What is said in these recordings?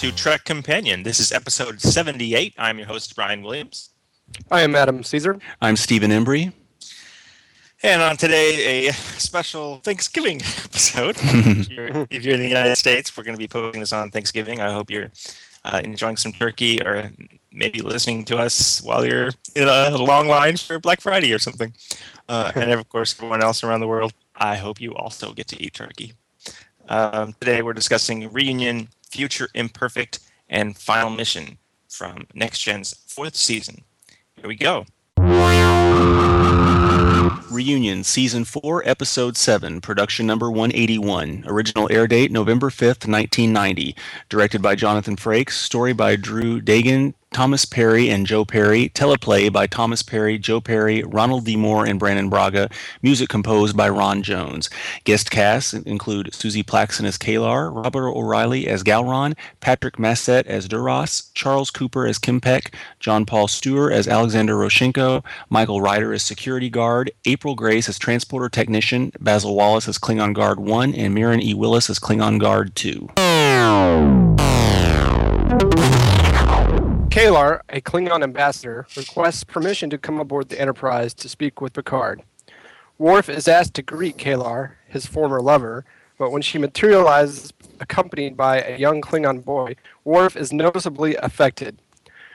welcome to Trek Companion. This is episode 78. I'm your host, Brian Williams. I am Adam Caesar. I'm Stephen Embry. And on today, a special Thanksgiving episode. if, you're, if, you're, in the United States, we're going to be posting this on Thanksgiving. I hope you're uh, enjoying some turkey or maybe listening to us while you're in a long line for Black Friday or something. Uh, and of course, everyone else around the world, I hope you also get to eat turkey. Um, today, we're discussing Reunion, Future Imperfect, and Final Mission from Next Gen's fourth season. Here we go. Reunion, Season 4, Episode 7, Production Number 181. Original air date November 5th, 1990. Directed by Jonathan Frakes. Story by Drew Deighan. Thomas Perry and Jo Perry, teleplay by Thomas Perry, Jo Perry, Ronald D. Moore, and Brannon Braga, music composed by Ron Jones. Guest casts include Suzie Plakson as K'Ehleyr, Robert O'Reilly as Gowron, Patrick Massett as Duras, Charles Cooper as K'mpec, Jon Paul Steuer as Alexander Rozhenko, Michael Rider as security guard, April Grace as transporter technician, Basil Wallace as Klingon Guard 1, and Mirron E. Willis as Klingon Guard 2. K'Ehleyr, a Klingon ambassador, requests permission to come aboard the Enterprise to speak with Picard. Worf is asked to greet K'Ehleyr, his former lover, but when she materializes accompanied by a young Klingon boy, Worf is noticeably affected.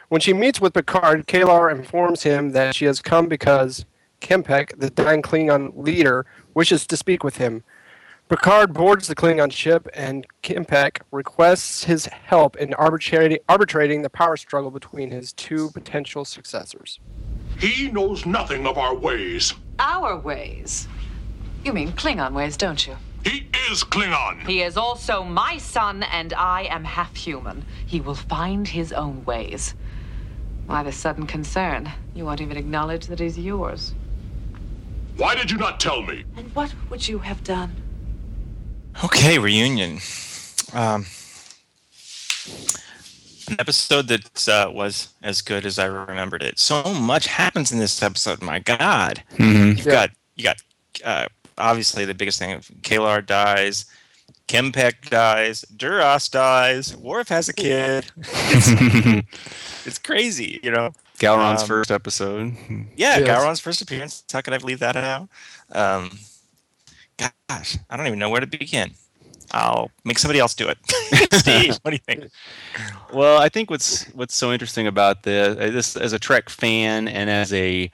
When she meets with Picard, K'Ehleyr informs him that she has come because K'mpec, the dying Klingon leader, wishes to speak with him. Picard boards the Klingon ship, and K'mpec requests his help in arbitrating, arbitrating the power struggle between his two potential successors. He knows nothing of our ways. Our ways? You mean Klingon ways, don't you? He is Klingon. He is also my son, and I am half human. He will find his own ways. Why the sudden concern? You won't even acknowledge that he's yours. Why did you not tell me? And what would you have done? Okay, reunion. Um, an episode that uh, was as good as I remembered it. So much happens in this episode. My God, mm-hmm. you've yeah. got you got uh, obviously the biggest thing. K'Ehleyr dies, K'mpec dies, Duras dies, Worf has a kid. it's, it's crazy, you know. Gowron's um, first episode. Yeah, yes. Gowron's first appearance. How could I leave that out? Um, gosh, I don't even know where to begin. I'll make somebody else do it. Steve, what do you think? Well, I think what's what's so interesting about this, uh, this as a Trek fan and as a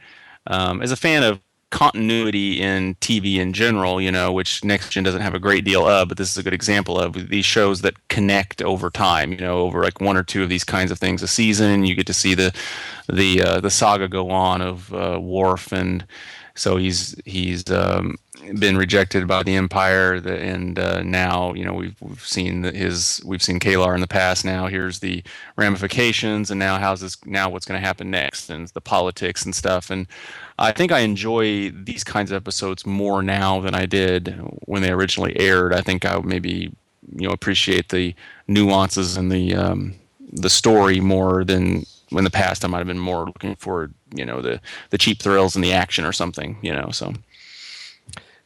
um, as a fan of continuity in TV in general, you know, which Next Gen doesn't have a great deal of, but this is a good example of these shows that connect over time. You know, over like one or two of these kinds of things a season, you get to see the the uh, the saga go on of uh, Worf and so he's he's um, been rejected by the Empire, and uh, now you know we've, we've seen his we've seen K'Ehleyr in the past. Now here's the ramifications, and now how's this now what's going to happen next, and the politics and stuff. And I think I enjoy these kinds of episodes more now than I did when they originally aired. I think I maybe you know appreciate the nuances and the um, the story more than in the past I might have been more looking for you know the the cheap thrills and the action or something you know so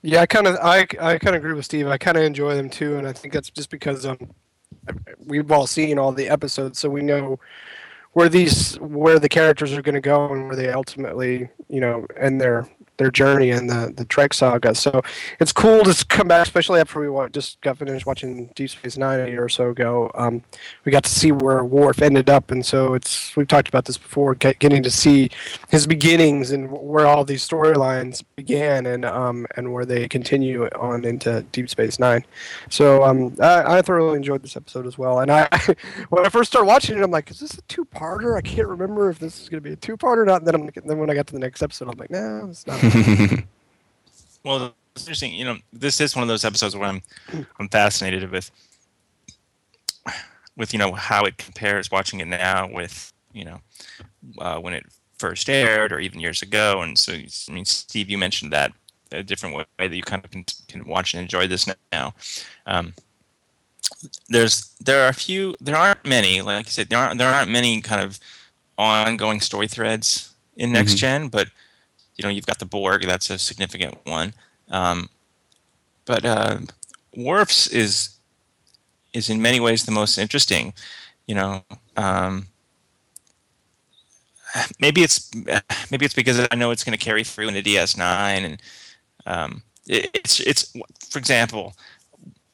yeah I kind of I I kind of agree with Steve. I kind of enjoy them too and I think that's just because um we've all seen all the episodes so we know where these where the characters are going to go and where they ultimately you know end their their journey in the the Trek saga. So it's cool to come back, especially after we just got finished watching Deep Space Nine a year or so ago. Um, we got to see where Worf ended up, and so it's we've talked about this before, getting to see his beginnings and where all these storylines began, and um, and where they continue on into Deep Space Nine. So um, I, I thoroughly enjoyed this episode as well. And I when I first started watching it, I'm like, is this a two-parter? I can't remember if this is going to be a two-parter or not. And then I'm then when I got to the next episode, I'm like, no, it's not. well, it's interesting. You know, this is one of those episodes where I'm I'm fascinated with with you know how it compares watching it now with you know uh, when it first aired or even years ago. And so, I mean, Steve, you mentioned that a different way that you kind of can, can watch and enjoy this now. Um, there's there are a few there aren't many like you said there aren't there aren't many kind of ongoing story threads in next mm-hmm. gen but you know you've got the Borg. That's a significant one. Um, but uh, Worf's is is in many ways the most interesting. You know, um, maybe it's maybe it's because I know it's going to carry through into DS9, and um, it, it's it's for example,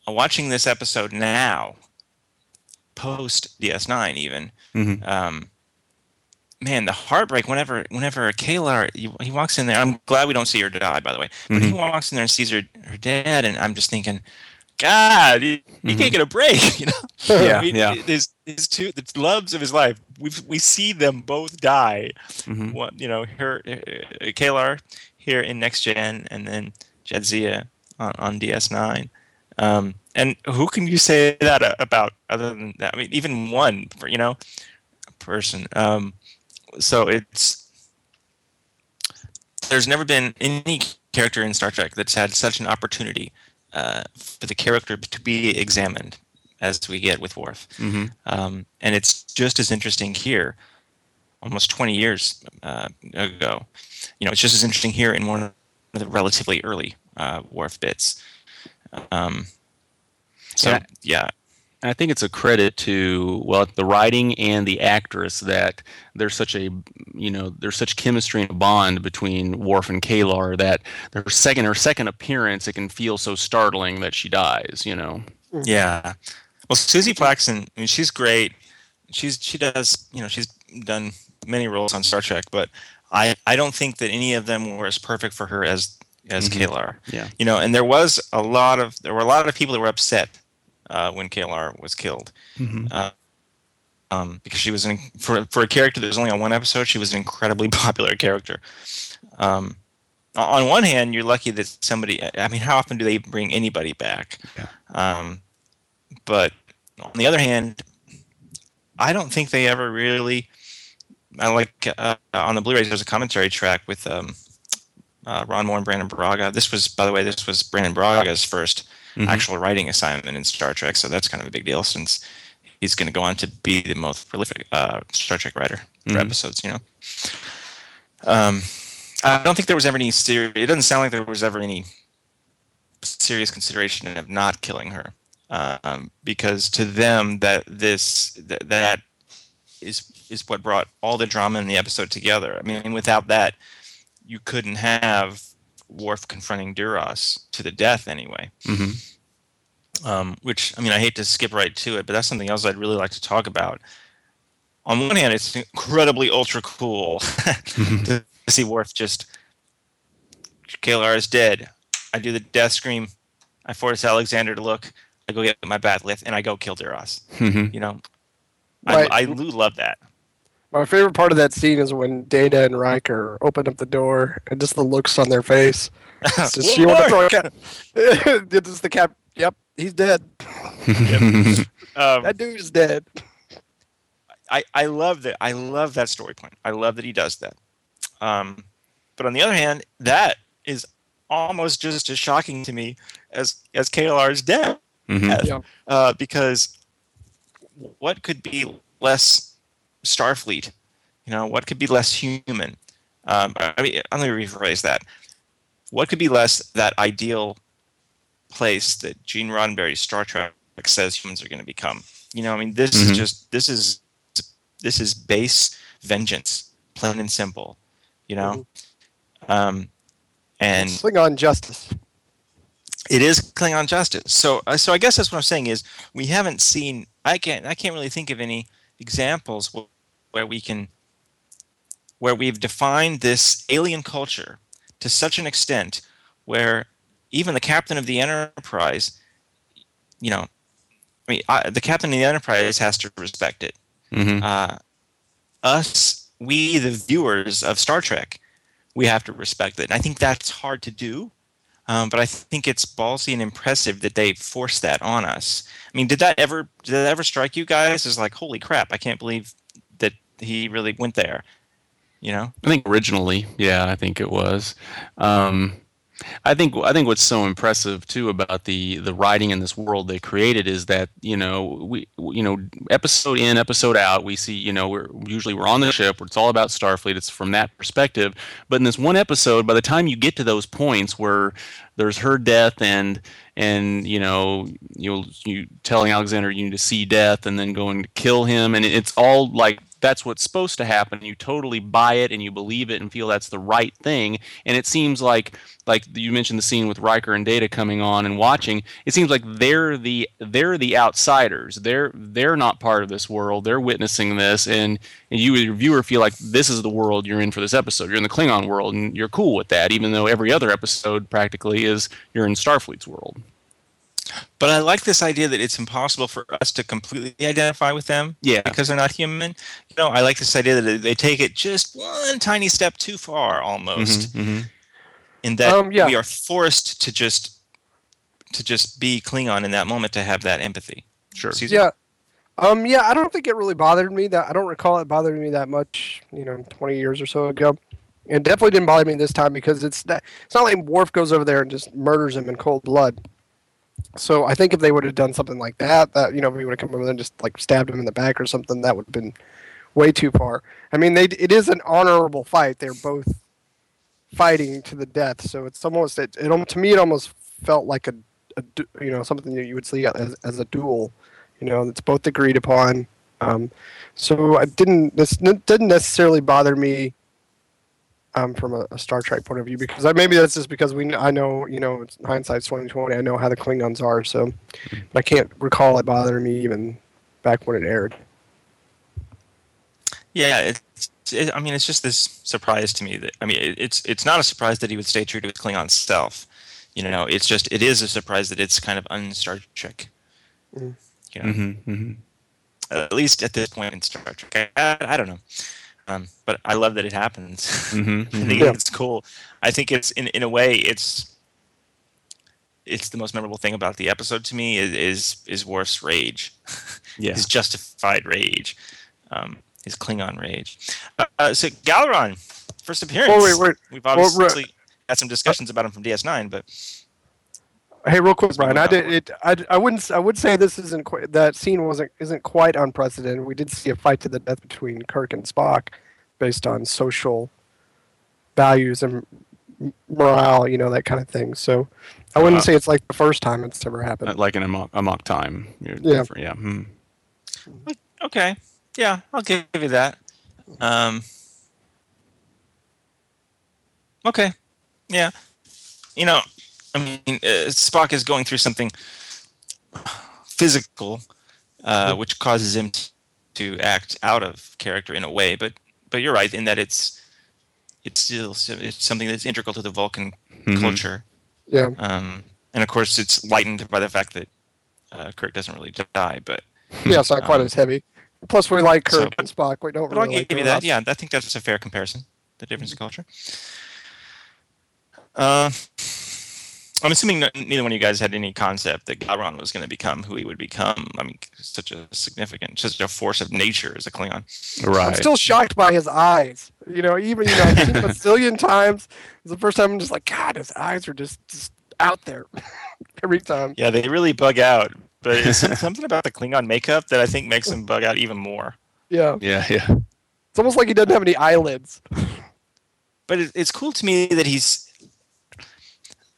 watching this episode now, post DS9 even. Mhm. Um, man, the heartbreak whenever whenever K'Ehleyr he, he walks in there. I'm glad we don't see her die, by the way. But he walks in there and sees her her dad, and I'm just thinking, God, he, he can't get a break. You know, Yeah, I mean, yeah. His his two the loves of his life. We we see them both die. Mhm. What you know, her uh, K'Ehleyr here in next gen, and then Jadzia on, on DS9. Um, and who can you say that about other than that? I mean, even one, you know, person. Um, so it's there's never been any character in Star Trek that's had such an opportunity uh, for the character to be examined as we get with Worf. Mhm. Um, and it's just as interesting here, almost 20 years uh, ago. You know, it's just as interesting here in one of the relatively early uh, Worf bits. Um, so Yeah. yeah, I think it's a credit to well the writing and the actress that there's such a you know there's such chemistry and bond between Worf and K'Ehleyr that their second her second appearance it can feel so startling that she dies you know Yeah. Well, Suzie Plakson, I mean, she's great. She's she does, you know, she's done many roles on Star Trek, but I I don't think that any of them were as perfect for her as as Mhm. K'Ehleyr. Yeah. You know, and there was a lot of there were a lot of people that were upset uh, when K'Ehleyr was killed. Uh, um, because she was an, for for a character that was only on one episode, she was an incredibly popular character. Um, on one hand, you're lucky that somebody. I mean, how often do they bring anybody back? Yeah. Um, but on the other hand, I don't think they ever really. I like uh, on the Blu-rays. There's a commentary track with um, uh, Ron Moore and Brannon Braga. This was, by the way, this was Brannon Braga's 1st Mhm. actual writing assignment in Star Trek, so that's kind of a big deal since he's going to go on to be the most prolific uh, Star Trek writer for Mhm. episodes. You know, um, I don't think there was ever any serious. It doesn't sound like there was ever any serious consideration of not killing her, um, because to them that this that, that is is what brought all the drama in the episode together. I mean, without that, you couldn't have Worf confronting Duras to the death anyway. Mhm. Um, which I mean, I hate to skip right to it, but that's something else I'd really like to talk about. On one hand, it's incredibly ultra cool to see Worf just K'Ehleyr is dead. I do the death scream. I force Alexander to look. I go get my bat'leth and I go kill Duras. Mhm. You know, Right. I, I do love that. My favorite part of that scene is when Data and Riker open up the door and just the looks on their face. It's just, you want to throw a cap. it's just the cap. Yep, he's dead. Um, That dude is dead. I, I love that. I love that story point. I love that he does that. Um, but on the other hand, that is almost just as shocking to me as as K'Ehleyr's death, Mhm. Yeah. uh, because what could be less Starfleet? You know, what could be less human? Um, I mean, let me rephrase that. What could be less that ideal place that Gene Roddenberry's Star Trek says humans are going to become? You know, I mean, this Mhm. is just this is this is base vengeance, plain and simple. You know, um, and Klingon justice. it is Klingon justice. So, uh, so I guess that's what I'm saying is we haven't seen. I can't. I can't really think of any examples wh- where we can, where we've defined this alien culture to such an extent where even the captain of the Enterprise, you know, I mean, I, the captain of the Enterprise has to respect it. Mhm. Uh, us, we the viewers of Star Trek, we have to respect it. And I think that's hard to do. Um, but I think it's ballsy and impressive that they forced that on us. I mean, did that ever did that ever strike you guys as like, holy crap, I can't believe he really went there? You know? I think originally, yeah, I think it was. Um, I think I think what's so impressive too about the the writing in this world they created is that you know we you know episode in episode out we see you know we're usually we're on the ship it's all about Starfleet it's from that perspective but in this one episode by the time you get to those points where there's her death and and you know you you telling Alexander you need to see death and then going to kill him and it's all like that's what's supposed to happen. You totally buy it and you believe it and feel that's the right thing. And it seems like like you mentioned the scene with Riker and Data coming on and watching. It seems like they're the they're the outsiders. They're they're not part of this world. They're witnessing this, and, and you as your viewer feel like this is the world you're in for this episode. You're in the Klingon world, and you're cool with that, even though every other episode practically is you're in Starfleet's world. But I like this idea that it's impossible for us to completely identify with them Yeah. because they're not human. You know, I like this idea that they take it just one tiny step too far almost Mhm, mhm. in that Um, yeah. we are forced to just to just be Klingon in that moment to have that empathy. Sure. Caesar? Yeah. Um, yeah, I don't think it really bothered me that I don't recall it bothering me that much, you know, 20 years or so ago. It definitely didn't bother me this time because it's not, it's not like Worf goes over there and just murders him in cold blood. So I think if they would have done something like that, that you know, he would have come over there and just like stabbed him in the back or something, that would have been way too far. I mean, they it is an honorable fight. They're both fighting to the death, so it's almost it, it to me it almost felt like a, a you know something that you would see as, as a duel. You know, it's both agreed upon. Um, so I didn't this didn't necessarily bother me um, from a, a Star Trek point of view because I, maybe that's just because we I know you know it's hindsight's twenty twenty. I know how the Klingons are, so but I can't recall it bothering me even back when it aired. Yeah, it's. It, I mean, it's just this surprise to me that I mean, it, it's it's not a surprise that he would stay true to his Klingon self. You know, it's just it is a surprise that it's kind of un-Star Trek. Mm. You know, Mhm, mhm. at least at this point in Star Trek. I, I don't know, um, but I love that it happens. Mhm, I think Yeah. it's cool. I think it's in in a way it's it's the most memorable thing about the episode to me is is, is Worf's rage. Yeah. his justified rage, um, his Klingon rage. Uh, uh, so Gowron, first appearance. Oh, wait, wait. We've obviously had some discussions about him from DS9, but Hey, real quick, Brian. I did it. I, I wouldn't. I would say this isn't quite. That scene wasn't isn't quite unprecedented. We did see a fight to the death between Kirk and Spock, based on social values and morale. You know that kind of thing. So, I wouldn't Uh, say it's like the first time it's ever happened. Uh, like in a mock, a mock time. You're Yeah. different, Yeah. hmm. okay, yeah, I'll give you that. Um, okay, yeah, you know, I mean, uh, Spock is going through something physical, uh, which causes him t- to act out of character in a way. But but you're right in that it's it's still it's something that's integral to the Vulcan Mhm. culture. yeah. Um, and of course, it's lightened by the fact that uh, Kirk doesn't really die. But Yeah, it's not quite Um, as heavy. Plus, we like so- Kirk and Spock. We don't but I'll really like give you that. rest. Yeah, I think that's a fair comparison. The difference in culture. Uh, I'm assuming no- neither one of you guys had any concept that Gowron was going to become who he would become. I mean, such a significant, such a force of nature as a Klingon. Right. I'm still shocked by his eyes. You know, even you know, I've seen him a zillion times. It's the first time I'm just like, God, his eyes are just, just out there every time. Yeah, they really bug out. But it's something about the Klingon makeup that I think makes them bug out even more. Yeah, yeah. Yeah. it's almost like he doesn't have any eyelids. But it's cool to me that he's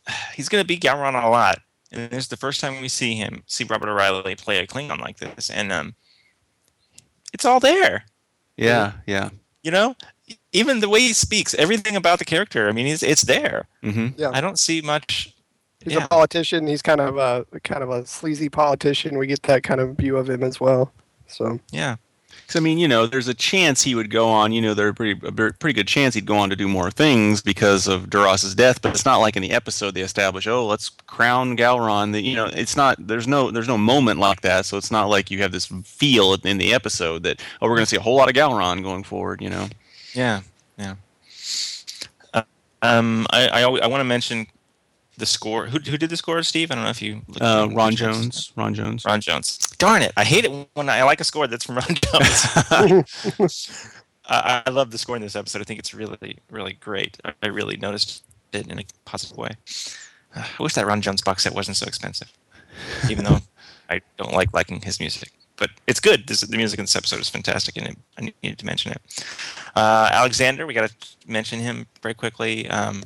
he's going to be Gowron a lot. And this is the first time we see him, see Robert O'Reilly play a Klingon like this, and um, it's all there. Yeah. Yeah. You know, even the way he speaks, everything about the character. I mean, it's it's there. hmm Yeah. I don't see much. He's Yeah. a politician. He's kind of a kind of a sleazy politician. We get that kind of view of him as well. So Yeah, Because I mean, you know, there's a chance he would go on. You know, there's pretty, a pretty good chance he'd go on to do more things because of Duras's death. But it's not like in the episode they establish, oh, let's crown Gowron. The, you know, it's not. There's no. There's no moment like that. So it's not like you have this feel in the episode that oh, we're going to see a whole lot of Gowron going forward. You know. yeah, yeah. Uh, um, I I, I want to mention the score. Who who did the score, Steve? I don't know if you. Uh, Ron Jones. Ron Jones. Ron Jones. Darn it! I hate it when I like a score that's from Ron Jones. I, I love the score in this episode. I think it's really, really great. I, really noticed it in a positive way. Uh, I wish that Ron Jones box set wasn't so expensive, even though I don't like liking his music. But it's good. This, the music in this episode is fantastic, and I needed to mention it. Uh, Alexander, we got to mention him very quickly. Um,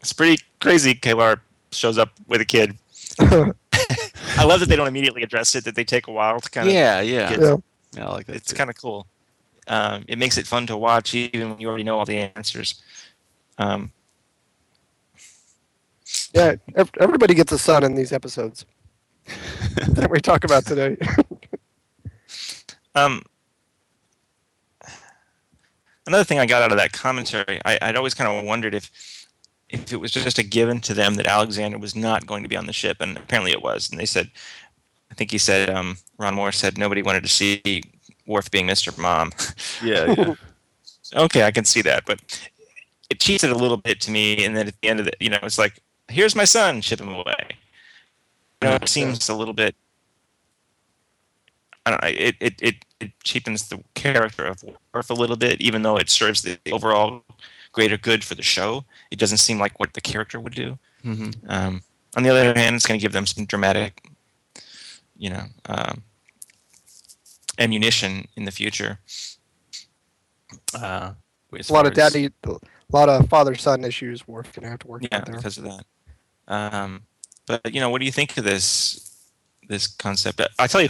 it's pretty crazy. K'Ehleyr shows up with a kid. I love that they don't immediately address it; that they take a while to kind of. yeah, yeah, get- Yeah. yeah. I like that. it's kind of cool. Um, it makes it fun to watch, even when you already know all the answers. Um, Yeah, everybody gets a son in these episodes that we talk about today. Um, another thing I got out of that commentary, I, I'd always kind of wondered if if it was just a given to them that Alexander was not going to be on the ship, and apparently it was. And they said, I think he said, um, Ron Moore said nobody wanted to see Worf being Mr. Mom. yeah, yeah. okay, I can see that, but it cheated a little bit to me. And then at the end of it, you know, it's like, here's my son, ship him away. You know, it seems a little bit. I don't know. It it it, it cheapens the character of Worf a little bit, even though it serves the overall greater good for the show. It doesn't seem like what the character would do. hmm Um, on the other hand, it's going to give them some dramatic, you know, um, ammunition in the future. Uh, a lot of daddy, a lot of father-son issues. Worf gonna have to work yeah, out there. because of that. Um, but you know, what do you think of this this concept? I tell you,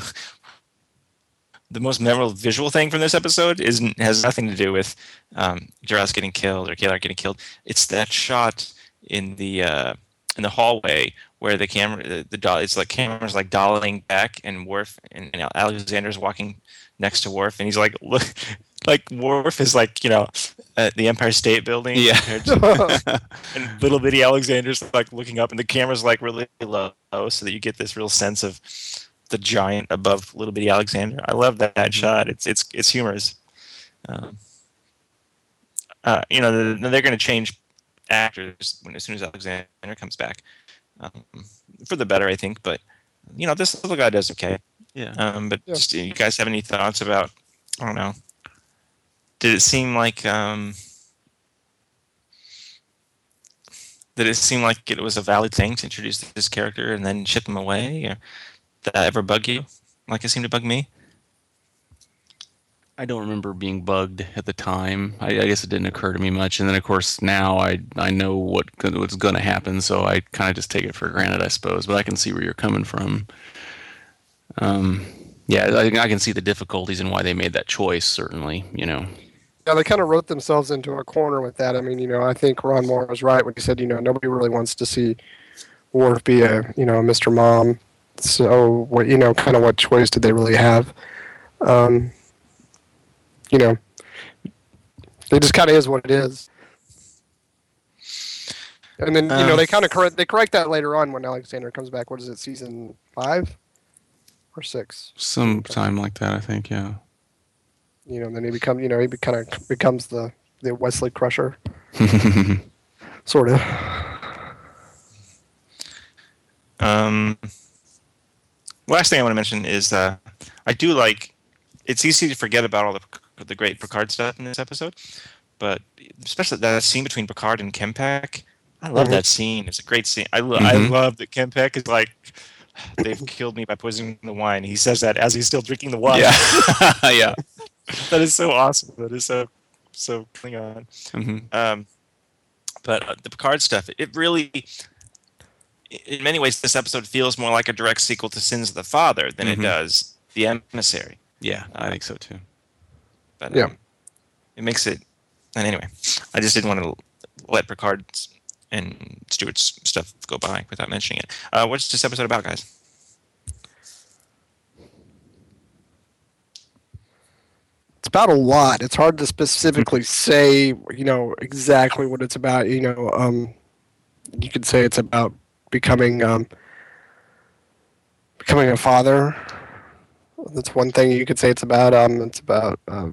the most memorable visual thing from this episode isn't has nothing to do with um, Duras getting killed or K'Ehleyr getting killed. It's that shot in the uh, in the hallway where the camera the, the doll it's like camera's like dolling back and Worf and, and Alexander's walking next to Worf and he's like look like Worf is like you know at the Empire State Building Yeah. to- and little bitty Alexander's like looking up, and the camera's like really low, so that you get this real sense of the giant above little bitty Alexander. I love that, that shot. It's it's it's humorous. Um, uh, you know, they're, they're going to change actors when as soon as Alexander comes back, um, for the better, I think. But you know, this little guy does okay. Yeah. Um, but Yeah. just, you guys have any thoughts about? I don't know. Did it seem like um, did it seem like it was a valid thing to introduce this character and then ship him away? Or that ever bug you? Like it seemed to bug me. I don't remember being bugged at the time. I, I guess it didn't occur to me much, and then of course now I I know what what's going to happen, so I kind of just take it for granted, I suppose. But I can see where you're coming from. Um, yeah, I, I can see the difficulties and why they made that choice. Certainly, you know. Yeah, they kind of wrote themselves into a corner with that. I mean, you know, I think Ron Moore was right when he said, you know, nobody really wants to see Worf be a, you know, Mr. Mom. So, what, you know, kind of what choice did they really have? Um, you know, it just kind of is what it is. And then, you know, they kind of correct they correct that later on when Alexander comes back. What is it, season five or six? Sometime like that, I think. Yeah. You know, then he becomes you know, he be, kind of becomes the the Wesley Crusher, sort of. Um, last thing I want to mention is uh, I do like. It's easy to forget about all the the great Picard stuff in this episode, but especially that scene between Picard and K'mpec. I love Mhm. that scene. It's a great scene. I, lo- I Mhm. love that K'mpec is like, they've killed me by poisoning the wine. He says that as he's still drinking the wine. yeah. yeah. that is so awesome. That is so so Klingon. hmm Um, but uh, the Picard stuff, it really, in many ways, this episode feels more like a direct sequel to Sins of the Father than Mhm. it does The Emissary. Yeah, I think so too. But Yeah. um, it makes it. And anyway, I just didn't want to let Picard's and Stewart's stuff go by without mentioning it. Uh, what's this episode about, guys? It's about a lot. It's hard to specifically say, you know, exactly what it's about. You know, um, you could say it's about becoming um, becoming a father. That's one thing you could say it's about. Um, it's about uh,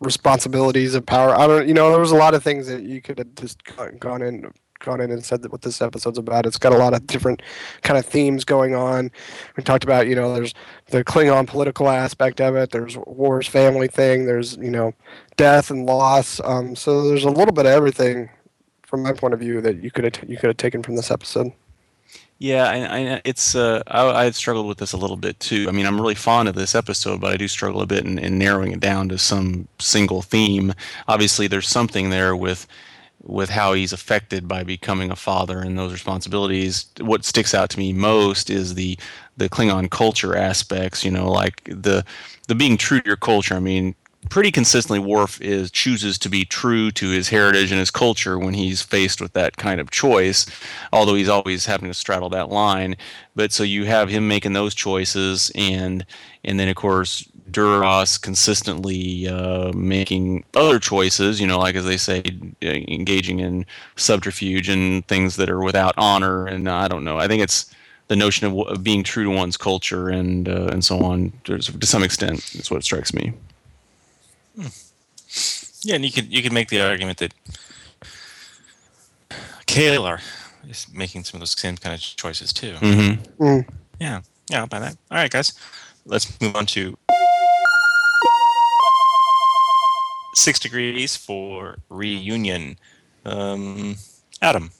responsibilities of power. I don't, you know, there was a lot of things that you could have just gone- in, gone in and said that what this episode's about. It's got a lot of different kind of themes going on. We talked about, you know, there's the Klingon political aspect of it. There's Worf's, family thing. There's you know, death and loss. Um, so there's a little bit of everything, from my point of view, that you could have you could have taken from this episode. Yeah, I, I, it's uh, I, I struggled with this a little bit too. I mean, I'm really fond of this episode, but I do struggle a bit in, in narrowing it down to some single theme. Obviously, there's something there with with how he's affected by becoming a father and those responsibilities. What sticks out to me most is the the Klingon culture aspects. You know, like the the being true to your culture. I mean, pretty consistently, Worf is chooses to be true to his heritage and his culture when he's faced with that kind of choice. Although he's always having to straddle that line, but so you have him making those choices, and and then of course Duras consistently uh, making other choices, you know, like as they say, engaging in subterfuge and things that are without honor. And I don't know. I think it's the notion of, of being true to one's culture and uh, and so on. To some extent, is what strikes me. Hmm. Yeah, and you could you could make the argument that K'Ehleyr is making some of those same kind of choices too. Mm-hmm. Mm. Yeah, yeah, I'll buy that. All right, guys, let's move on to six degrees for reunion. Um, Adam.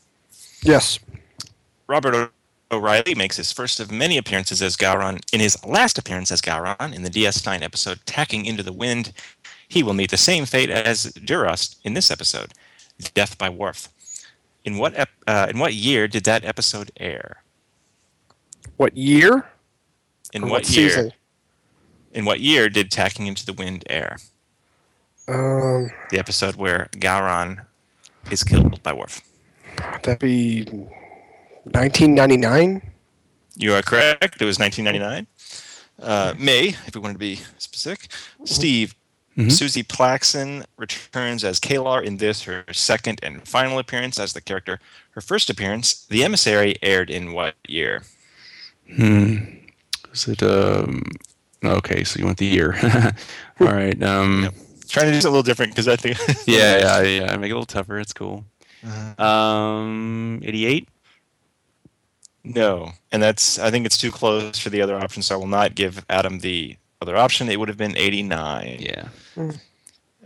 Yes. Robert O'Reilly makes his first of many appearances as Gowron. In his last appearance as Gowron in the DS9 episode Tacking into the Wind, he will meet the same fate as Duras in this episode, Death by Worf. In what ep- uh, in what year did that episode air? What year? In Or what, year? season? In what year did Tacking into the Wind air? Um, The episode where Gowron is killed by Worf. that'd be 1999. You are correct. It was 1999. Uh, May, if we wanted to be specific. Steve, Mhm. Suzie Plakson returns as K'Ehleyr in this, her second and final appearance as the character. Her first appearance, The Emissary, aired in what year? Hmm. Is it um? Okay, so you want the year. All right. Um. Yep. Trying to do something a little different because I think. Yeah, yeah, yeah. I Make it a little tougher. It's cool. Uh, Um. Eighty-eight. no, and that's. I think it's too close for the other option, so I will not give Adam the other option. It would have been 89. Yeah.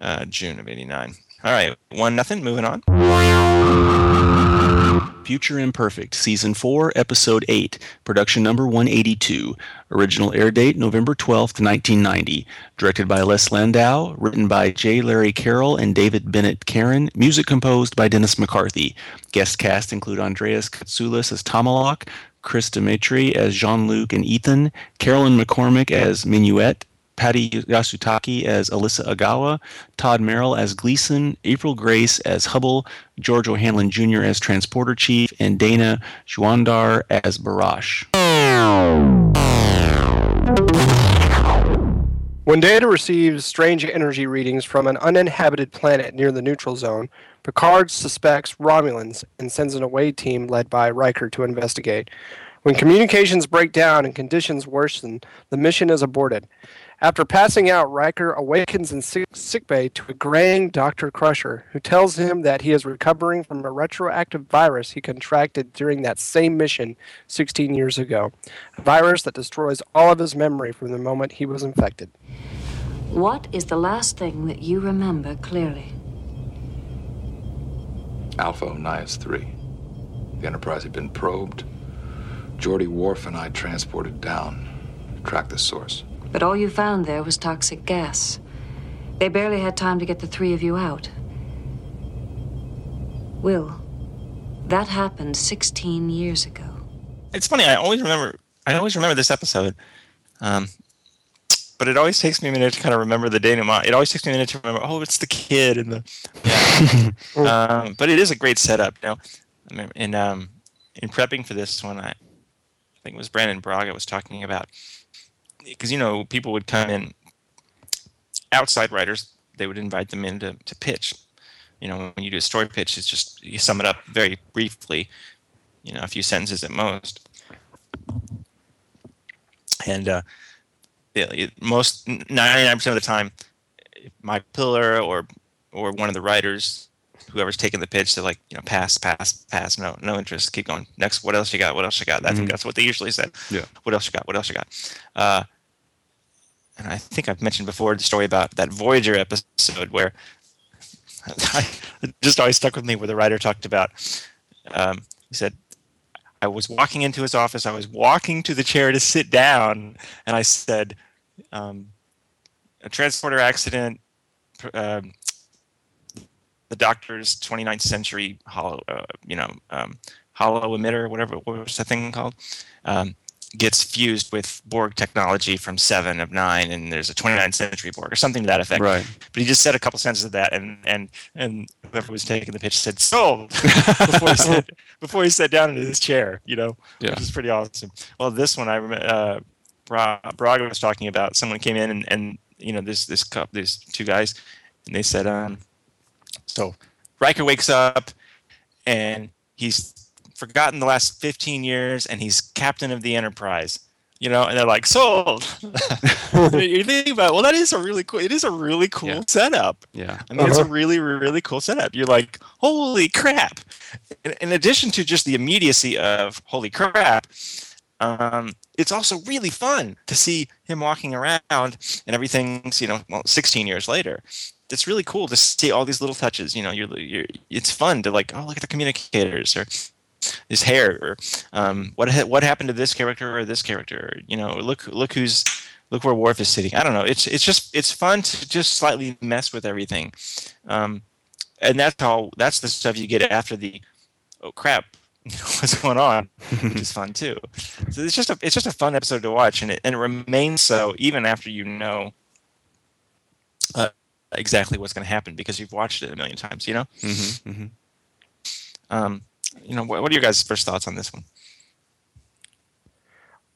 Uh, June of 89. All right, one nothing. Moving on. Future Imperfect, Season 4, Episode 8, Production Number 182. Original air date November 12th, 1990. Directed by Les Landau. Written by J. Larry Carroll and David Bennett Carren. Music composed by Dennis McCarthy. Guest cast include Andreas Katsulas as Tomalak, Chris Demetral as Jean-Luc and Ethan, Carolyn McCormick as Minuet, Patti Yasutake as Alyssa Ogawa, Todd Merrill as Gleason, April Grace as Hubbell, George O'Hanlon Jr. as Transporter Chief, and Dana Juandar as Barash. When Data receives strange energy readings from an uninhabited planet near the neutral zone, Picard suspects Romulans and sends an away team led by Riker to investigate. When communications break down and conditions worsen, the mission is aborted. After passing out, Riker awakens in sick sickbay to a graying Dr. Crusher, who tells him that he is recovering from a retroactive virus he contracted during that same mission 16 years ago. A virus that destroys all of his memory from the moment he was infected. What is the last thing that you remember clearly? Alpha Onias 3. The Enterprise had been probed. Geordi Worf and I transported down, tracked the source. But all you found there was toxic gas. They barely had time to get the three of you out. Will, that happened 16 years ago. It's funny. I always remember. I always remember this episode, um, but it always takes me a minute to kind of remember the denouement. It always takes me a minute to remember. Oh, it's the kid and the. Yeah. um, but it is a great setup. You know, I mean, in um, in prepping for this one, I, I think it was Brannon Braga was talking about because you know people would come in outside writers they would invite them in to, to pitch. You know when you do a story pitch it's just you sum it up very briefly you know a few sentences at most. And uh, most 99% of the time my pillar or or one of the writers whoever's taking the pitch they're like you know pass pass pass no no interest keep going. Next what else you got? What else you got? I think Mhm. that's what they usually said Yeah. what else you got? What else you got? Uh, and i think i've mentioned before the story about that voyager episode where I, just always stuck with me where the writer talked about um, he said i was walking into his office i was walking to the chair to sit down and i said um, a transporter accident um, the doctor's 29th century hollow, uh, you know, um, holo emitter, whatever what was the thing called, um, gets fused with Borg technology from Seven of Nine, and there's a 29th century Borg or something to that effect. Right. But he just said a couple sentences of that, and and and whoever was taking the pitch said sold before he said before he sat down in his chair. You know, Yeah. which is pretty awesome. Well, this one I remember. Uh, Bra- Braga was talking about. Someone came in and, and you know this this cup these two guys, and they said, um, so Riker wakes up and he's forgotten the last 15 years and he's captain of the Enterprise. You know, and they're like, sold. you think about, well, that is a really cool. It is a really cool Yeah. setup. Yeah. I mean, it's a Uh-huh. really, really cool setup. You're like, holy crap! In, in addition to just the immediacy of holy crap, um, it's also really fun to see him walking around and everything's, you know, well, 16 years later. It's really cool to see all these little touches. You know, you're, you're it's fun to like, oh, look at the communicators or his hair or um, what ha- what happened to this character or this character. You know, look look who's look where Worf is sitting. I don't know. It's it's just it's fun to just slightly mess with everything, um, and that's all that's the stuff you get after the oh crap what's going on, which is fun too. So it's just a it's just a fun episode to watch, and it and it remains so even after you know. Uh, exactly what's going to happen because you've watched it a million times you know hmm hmm um you know what, what are your guys first thoughts on this one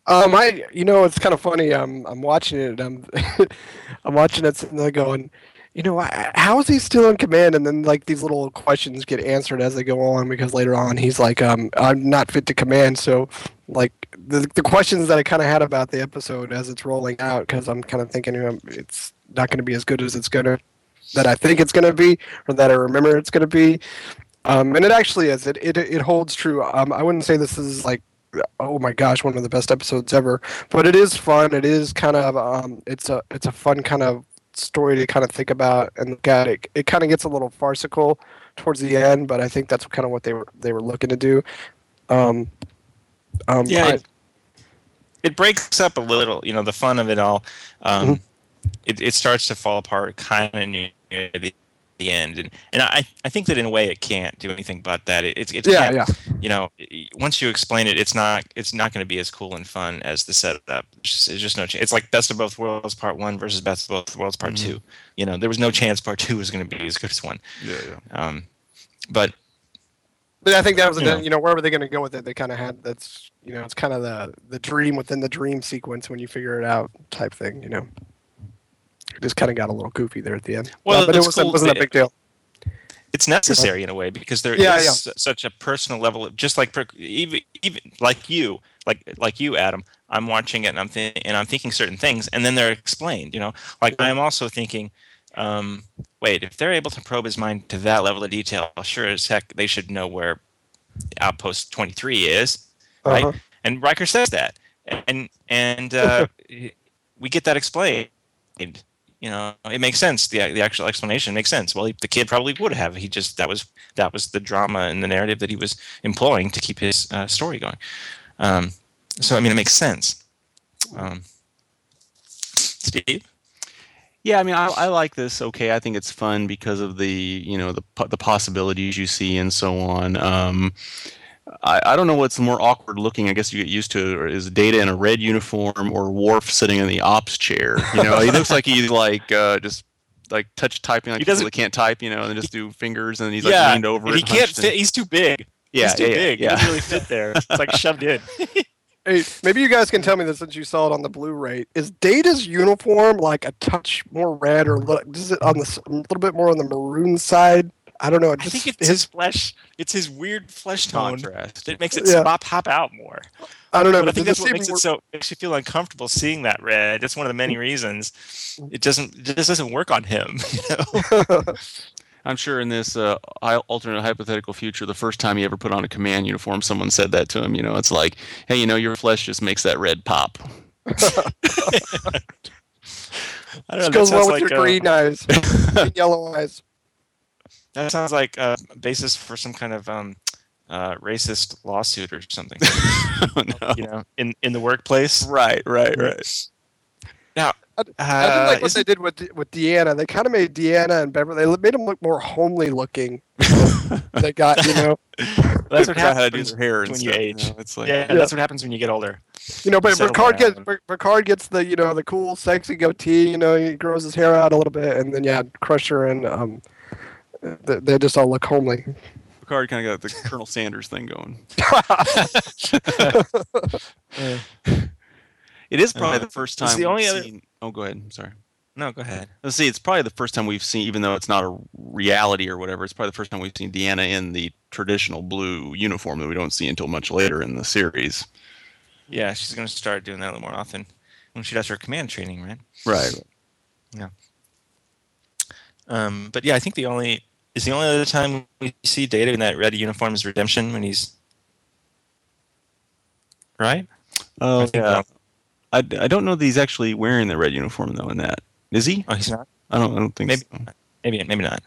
Um, I, you know, it's kind of funny. I'm I'm watching it. And I'm, I'm watching it, and they're going, you know, how is he still in command? And then like these little questions get answered as they go on because later on he's like, um, I'm not fit to command. So, like the the questions that I kind of had about the episode as it's rolling out, because I'm kind of thinking um, it's not going to be as good as it's gonna that I think it's going to be, or that I remember it's going to be. Um, and it actually is. It it it holds true. Um, I wouldn't say this is like oh my gosh, one of the best episodes ever. But it is fun. It is kind of um, it's a it's a fun kind of story to kind of think about and look at. It it kind of gets a little farcical towards the end, but I think that's kind of what they were they were looking to do. Um, um, Yeah, I- it, it breaks up a little, you know, the fun of it all. Um, Mm-hmm. it, it starts to fall apart kind of near the, the end, and and I, I think that in a way it can't do anything but that. It, it, it yeah, yeah. you know, once you explain it, it's not it's not going to be as cool and fun as the setup. It's just, there's just no chance. It's like Best of Both Worlds Part One versus Best of Both Worlds Part Mm-hmm. Two. You know, there was no chance Part Two was going to be as good as one. Yeah, yeah. Um, but But I think that was Yeah. the, you know where were they going to go with it? They kind of had that's you know it's kind of the the dream within the dream sequence when you figure it out type thing. You know, it just kind of got a little goofy there at the end. Well, Uh, but it wasn't, cool wasn't a big deal. it's necessary in a way because there is Yeah, yeah. such a personal level of just like even even like you like like you adam i'm watching it and i'm th- and i'm thinking certain things and then they're explained you know like i'm also thinking um wait if they're able to probe his mind to that level of detail sure as heck they should know where outpost 23 is right Uh-huh. and Riker says that and and uh, we get that explained you know it makes sense. The, the actual explanation makes sense. Well he, the kid probably would have. He just that was that was the drama and the narrative that he was employing to keep his uh, story going. Um, so i mean it makes sense. Um, steve? Yeah, I mean, I, I like this. Okay, I think it's fun because of the you know the the possibilities you see and so on. Um, I, I don't know what's more awkward looking. I guess you get used to it, or is Data in a red uniform or Worf sitting in the ops chair. You know, he looks like he's like uh, just like touch typing like He people doesn't- that can't type. You know, and just do fingers and he's like yeah leaned over. and he and can't hunched and- fit he's too big Yeah, he's too yeah, big yeah. he doesn't really fit there it's like shoved in Hey, maybe you guys can tell me this since you saw it on the Blu-ray. Is Data's uniform like a touch more red, or look, is it on the a little bit more on the maroon side? I don't know. It i think it's his flesh it's his weird flesh tone contrast. that makes it Yeah. pop pop out more I don't know. but I think that's what makes seem it so makes you feel uncomfortable seeing that red. That's one of the many reasons. It doesn't it just doesn't work on him. You know? I'm sure in this uh, alternate hypothetical future, the first time he ever put on a command uniform, someone said that to him. You know, it's like, hey, you know, your flesh just makes that red pop. I don't know. That goes well with like your a, green eyes, and yellow eyes. That sounds like a basis for some kind of um, uh, racist lawsuit or something. Oh, no. you know, in in the workplace. Right, right, right. Now, I did Uh, like what is they did with with Deanna. They kind of made Deanna and Beverly. They made them look more homely looking. they got you know, that's what Forgot how to do happens their hair and when you stuff, age. know, It's like yeah, that's what happens when you get older. you know. But Settle Ricard gets down. Ricard gets the you know the cool sexy goatee. You know, he grows his hair out a little bit, and then yeah, Crusher and um, they, they just all look homely. Picard kind of got the Colonel Sanders thing going. It is probably Uh, the first time. the we've only other- seen- Oh, go ahead. I'm Sorry. No, go ahead. Let's see. It's probably the first time we've seen, even though it's not a reality or whatever. It's probably the first time we've seen Deanna in the traditional blue uniform that we don't see until much later in the series. Yeah, she's going to start doing that a little more often when she does her command training, right? Right. Yeah. Um, but yeah, I think the only is the only other time we see Data in that red uniform is Redemption when he's right. Oh, I yeah. I, I don't know that he's actually wearing the red uniform though. In that is he? Oh, he's not. I don't. I don't think. Maybe. so. Maybe maybe not.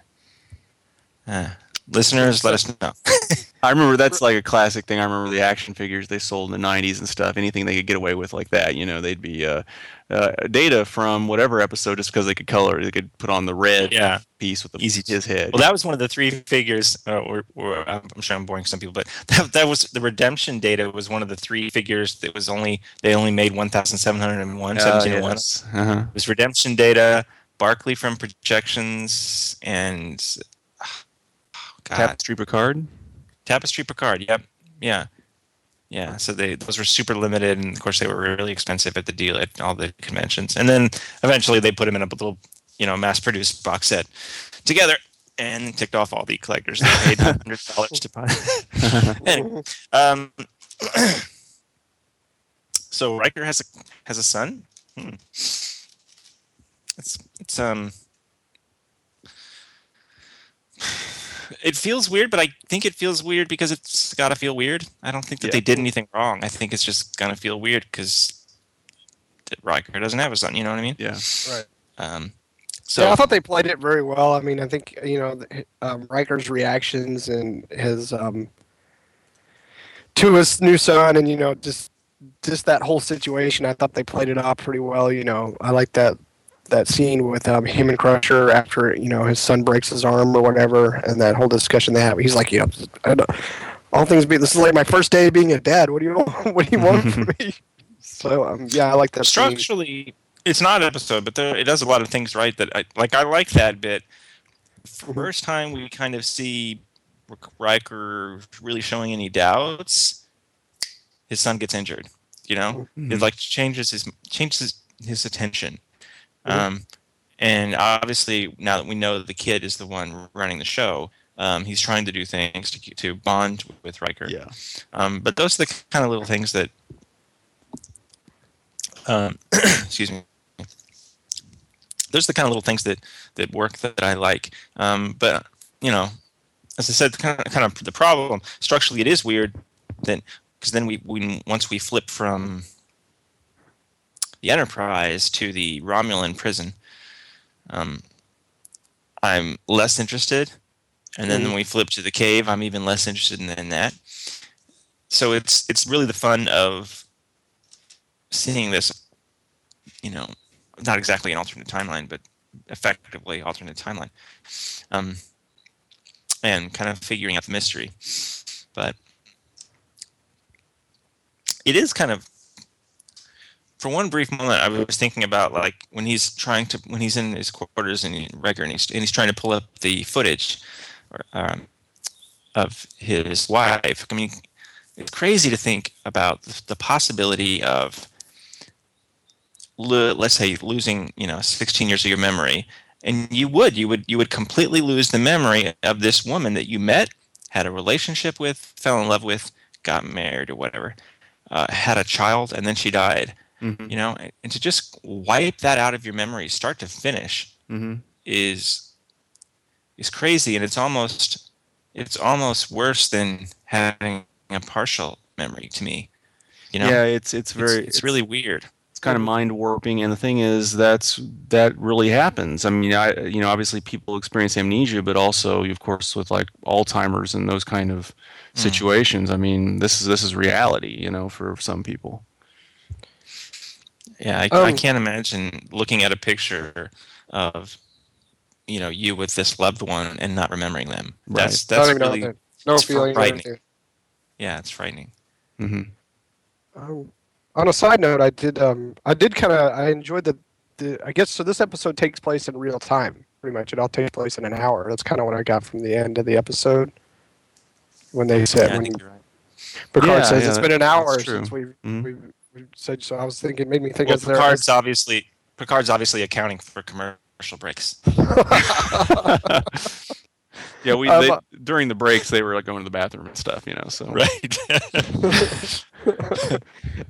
Uh, listeners, let us know. I remember that's like a classic thing. I remember the action figures they sold in the '90s and stuff. Anything they could get away with like that, you know, they'd be uh, uh, data from whatever episode just because they could color. They could put on the red yeah. piece with the, Easy to- his head. Well, that was one of the three figures. Uh, or, or I'm sure I'm boring some people, but that, that was the redemption data was one of the three figures that was only they only made 1,701, Uh, 1701. yes. Uh-huh. It was redemption data, Barclay from projections, and oh, God, Tapestry Picard. Tapestry Picard. Yep. Yeah. Yeah. So they those were super limited, and of course they were really expensive at the deal at all the conventions. And then eventually they put them in a little, you know, mass-produced box set together, and ticked off all the collectors that paid hundred dollars to buy. anyway, um, so Riker has a has a son. Hmm. It's it's um. It feels weird, but I think it feels weird because it's got to feel weird. I don't think that Yeah. they did anything wrong. I think it's just gonna feel weird because Riker doesn't have a son. You know what I mean? Yeah. Right. Um, So so yeah, I thought they played it very well. I mean, I think you know the- um, Riker's reactions and his um, to his new son, and you know just just that whole situation. I thought they played it off pretty well. You know, I like that that scene with um, him and Crusher after you know his son breaks his arm or whatever, and that whole discussion they have. He's like, you know, I don't, all things be. This is like my first day being a dad. What do you what do you want from me? So um, yeah, I like that scene. structurally it's not an episode but there, it does a lot of things right that i like i like that bit first time we kind of see Riker really showing any doubts his son gets injured you know it like changes his changes his attention um and obviously now that we know that the kid is the one running the show um, he's trying to do things to, to bond with Riker. Yeah. Um, but those are the kind of little things that, um, excuse me, those are the kind of little things that that work that I like. Um, but you know, as I said, kind of kind of the problem structurally, it is weird. Then because then we, we once we flip from the Enterprise to the Romulan prison, um, I'm less interested. And then when we flip to the cave, I'm even less interested in, in that. So it's it's really the fun of seeing this, you know, not exactly an alternate timeline, but effectively alternate timeline, um, and kind of figuring out the mystery. But it is kind of for one brief moment, I was thinking about like when he's trying to when he's in his quarters and Riker and he's and he's trying to pull up the footage um, of his wife. I mean, it's crazy to think about the possibility of let's say losing you know 16 years of your memory and you would you would you would completely lose the memory of this woman that you met had a relationship with fell in love with got married or whatever uh, had a child and then she died Mhm. you know and to just wipe that out of your memory start to finish Mhm. is is crazy. And it's almost it's almost worse than having a partial memory to me you know? Yeah, it's it's it's, very it's really weird. it's kind of mind warping and the thing is that's that really happens. I mean i you know obviously people experience amnesia but also of course with like alzheimer's and those kind of situations i mean this is this is reality you know for some people Yeah, I, I Um, can't imagine looking at a picture of, you know, you with this loved one and not remembering them. That's I that's really know. No it's feeling. frightening. anything. yeah, it's frightening. hmm Um, on a side note, I did um I did kind of I enjoyed the, the I guess so this episode takes place in real time pretty much it all takes place in an hour that's kind of what I got from the end of the episode when they said Yeah, I when think you're right. Picard Yeah, says yeah, it's been an hour since we've, Mhm. we've we've said so I was thinking made me think Well, as there Picard's obviously Picard's obviously accounting for commercial breaks. Yeah, we Um, they, uh, during the breaks they were like going to the bathroom and stuff, you know. So Right.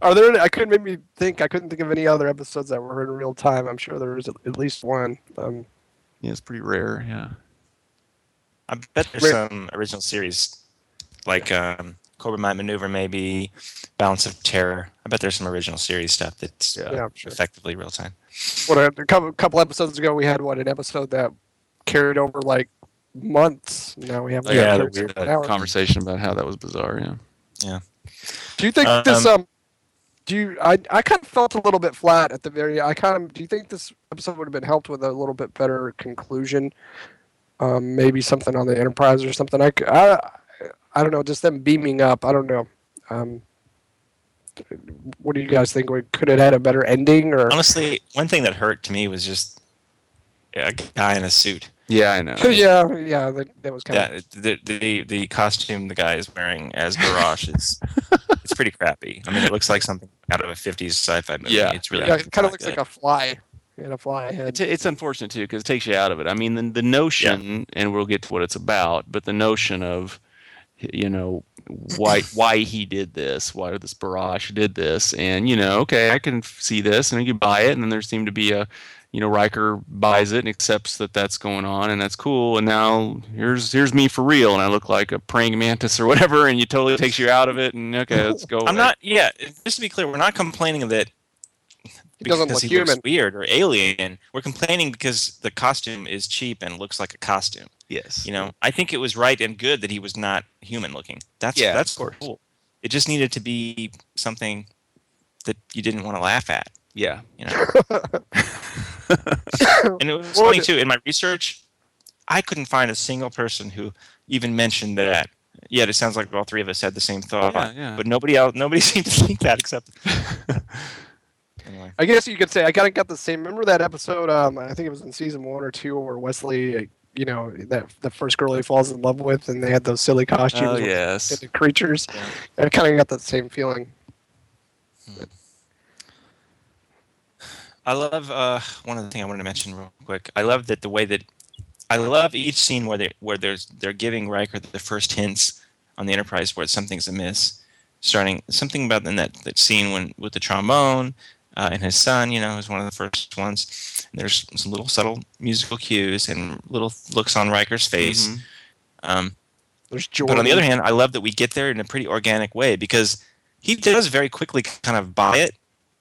Are there? Any, I couldn't make me think. I couldn't think of any other episodes that were in real time. I'm sure there was at, at least one. Um, yeah, it's pretty rare. Yeah. I bet there's Where- some original series like um, Corbomite Maneuver, maybe Balance of Terror. I bet there's some original series stuff that's Yeah. yeah, sure. effectively real time. What a, a couple couple episodes ago, we had what an episode that carried over like months. Now we have I like, Yeah, got the a weird hours. conversation about how that was bizarre. Yeah. yeah. Do you think Um, this um? Do you? I I kind of felt a little bit flat at the very. I kind of. Do you think this episode would have been helped with a little bit better conclusion? Um, maybe something on the Enterprise or something. I, c- I, I don't know. Just them beaming up. I don't know. Um, what do you guys think? Could it had a better ending or? Honestly, one thing that hurt to me was just a guy in a suit. Yeah, I know. yeah, yeah. That, that was kind Yeah, the, the the costume the guy is wearing as Barash is it's pretty crappy. I mean, it looks like something out of a '50s sci-fi movie. Yeah. it's really Yeah, it kind of looks good. like a fly. In a fly head. It's, it's unfortunate too because it takes you out of it. I mean, the, the notion, and we'll get to what it's about, but the notion of, you know, why why he did this, why this Barash did this, and you know, okay, I can see this, and you buy it, and then there seemed to be a, you know, Riker buys it and accepts that that's going on, and that's cool, and now here's here's me for real, and I look like a praying mantis or whatever, and you totally takes you out of it, and okay, let's go. I'm away. not. Yeah, just to be clear, we're not complaining that He doesn't because look he looks human. weird or alien. We're complaining because the costume is cheap and looks like a costume. Yes. You know, I think it was right and good that he was not human looking. That's Yeah, that's of cool. It just needed to be something that you didn't want to laugh at. Yeah. You know, and it was Well, funny too. In my research, I couldn't find a single person who even mentioned that. Yet it sounds like all three of us had the same thought, Yeah, yeah. but nobody else, nobody seemed to think that except. anyway, I guess you could say I kind of got the same. Remember that episode? Um, I think it was in season one or two, where Wesley, uh, you know, that the first girl he falls in love with, and they had those silly costumes. Oh yes. the creatures. Yeah. I kind of got that same feeling. I love uh, one of the things I wanted to mention real quick. I love that the way that I love each scene where they where there's they're giving Riker the first hints on the Enterprise where something's amiss. Starting something about in that, that scene when with the trombone uh, and his son, you know, is one of the first ones. And there's some little subtle musical cues and little looks on Riker's face. Mhm. Um, There's joy. but on the other hand, I love that we get there in a pretty organic way because he does very quickly kind of buy it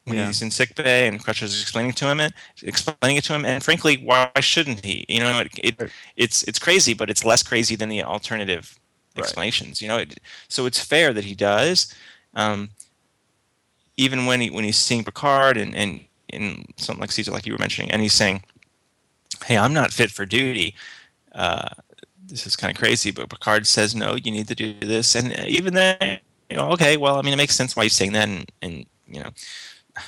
when Yeah. he's in sick bay and Crusher's explaining to him it, explaining it to him, and frankly, why shouldn't he? You know, it, it it's it's crazy, but it's less crazy than the alternative Right. explanations. You know, it, so it's fair that he does. Um, even when he when he's seeing Picard and and in something like Caesar, like you were mentioning, and he's saying, "Hey, I'm not fit for duty." Uh, this is kind of crazy, but Picard says, "No, you need to do this." And even then, you know, okay, well, I mean, it makes sense why he's saying that, and, and you know,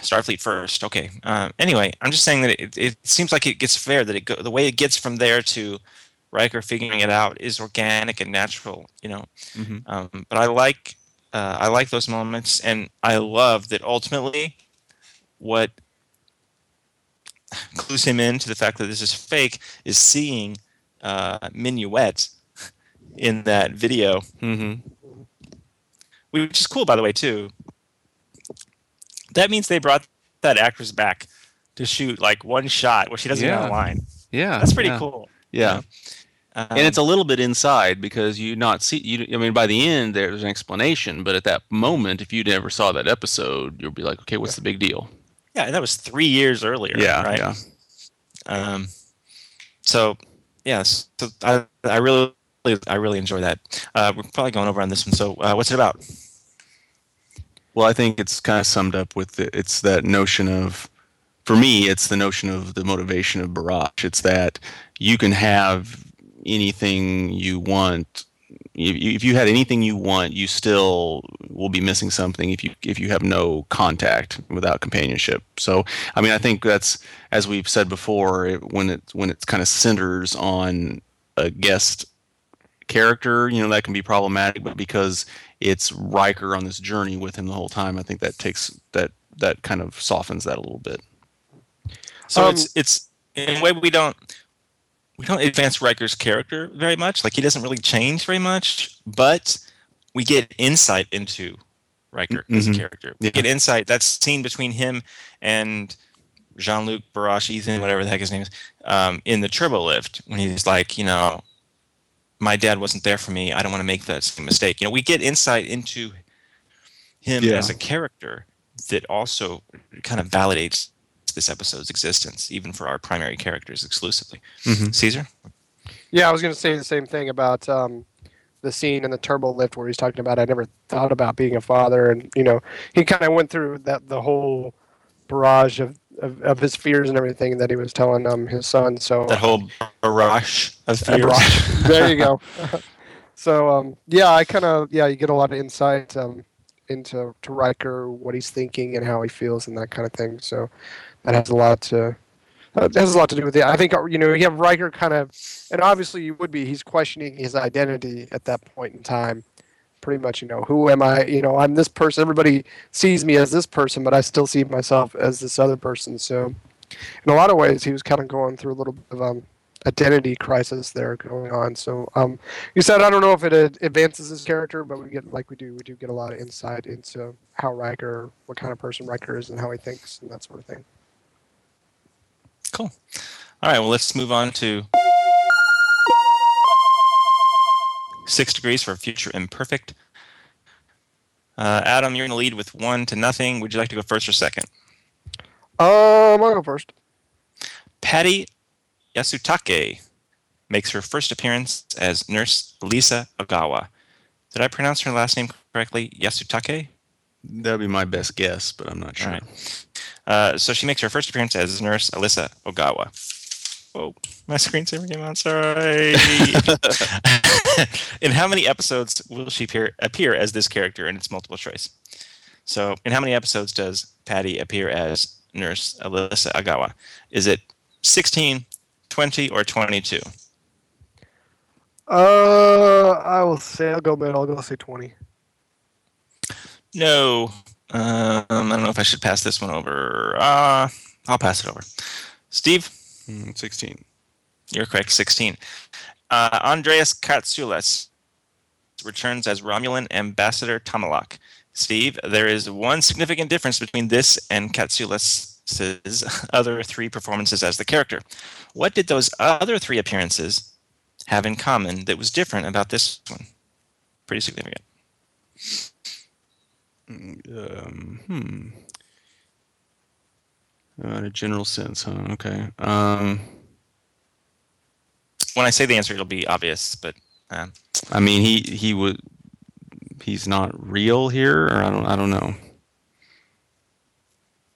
Starfleet first, okay. Um, anyway, I'm just saying that it, it seems like it gets fair that it go, the way it gets from there to Riker figuring it out is organic and natural, you know. Mhm. Um, but I like uh, I like those moments, and I love that ultimately what clues him in to the fact that this is fake is seeing uh, Minuet in that video, Mhm. which is cool, by the way, too. That means they brought that actress back to shoot like one shot where she doesn't Yeah. have a line. Yeah. That's pretty yeah. cool. Yeah. Um, and it's a little bit inside because you not see you i mean by the end there's an explanation but at that moment if you never saw that episode you'll be like okay what's the big deal yeah, and that was three years earlier. right. yeah Um, so yes, so I I really I really enjoy that. Uh, we're probably going over on this one. So uh, what's it about? Well, I think it's kind of summed up with the, it's that notion of, for me, it's the notion of the motivation of Barash. It's that you can have anything you want. If you, if you had anything you want, you still will be missing something if you if you have no contact without companionship. So, I mean, I think that's as we've said before, it, when it when it kind of centers on a guest character, you know, that can be problematic. But because it's Riker on this journey with him the whole time, I think that takes that that kind of softens that a little bit. So Um, it's it's in a way we don't we don't advance Riker's character very much. Like he doesn't really change very much, but we get insight into Riker as a Mhm. character. We Yeah. get insight. That's scene between him and Jean-Luc Barash, Ethan, whatever the heck his name is, um, in the turbo lift when he's like, you know, my dad wasn't there for me. I don't want to make that same mistake. You know, we get insight into him Yeah. as a character that also kind of validates this episode's existence, even for our primary characters exclusively. Mhm. Caesar? Yeah, I was going to say the same thing about um, the scene in the turbo lift where he's talking about I never thought about being a father, and you know he kind of went through that the whole barrage of, of, of his fears and everything that he was telling um his son. So That whole barrage of fears. barrage. there you go. so um, yeah, I kind of yeah, you get a lot of insight um, into to Riker, what he's thinking and how he feels and that kind of thing. So that has a lot to has a lot to do with it. I think uh, you know you have Riker kind of, and obviously you would be he's questioning his identity at that point in time. Pretty much, you know, who am I? You know, I'm this person. Everybody sees me as this person, but I still see myself as this other person. So, in a lot of ways, he was kind of going through a little bit of um, identity crisis there going on. So, um, you said I don't know if it advances his character, but we get like we do, we do get a lot of insight into how Riker, what kind of person Riker is, and how he thinks and that sort of thing. Cool. All right, well, let's move on to six degrees for future imperfect. Uh, Adam, you're in the lead with one to nothing. Would you like to go first or second? Um, I'll go first. Patti Yasutake makes her first appearance as Nurse Lisa Ogawa. Did I pronounce her last name correctly? Yasutake? That'd be my best guess, but I'm not sure. All right. Uh, so she makes her first appearance as Nurse Alyssa Ogawa. Whoa, my screensaver came on. Sorry. in how many episodes will she appear, appear as this character? And it's multiple choice. So, in how many episodes does Patti appear as Nurse Alyssa Ogawa? Is it 16, 20, or 22? Uh, I will say I'll go middle. I'll go say twenty. No. Um, I don't know if I should pass this one over. Uh, I'll pass it over. Steve? Mm, 16. You're correct, 16. Uh, Andreas Katsulas returns as Romulan Ambassador Tomalak. Steve, there is one significant difference between this and Katsulas' other three performances as the character. What did those other three appearances have in common that was different about this one? Pretty significant. Um, hmm. Uh, in a general sense, huh? Okay. Um, When I say the answer, it'll be obvious, but um, I mean, he he would. He's not real here, or I don't. I don't know.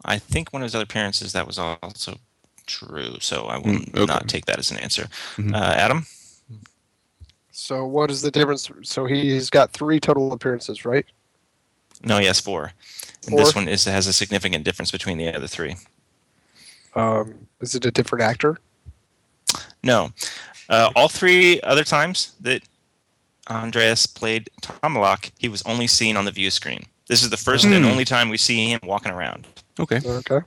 I think one of his other appearances that was also true, so I will Mm, okay. not take that as an answer. Mhm. Uh, Adam? So what is the difference? So he's got three total appearances, right? No, yes, four. And this one is has a significant difference between the other three. Um, is it a different actor? No, uh, all three other times that Andreas played Tomalak, he was only seen on the view screen. This is the first and Hmm. only time we see him walking around. Okay. Okay. Yeah,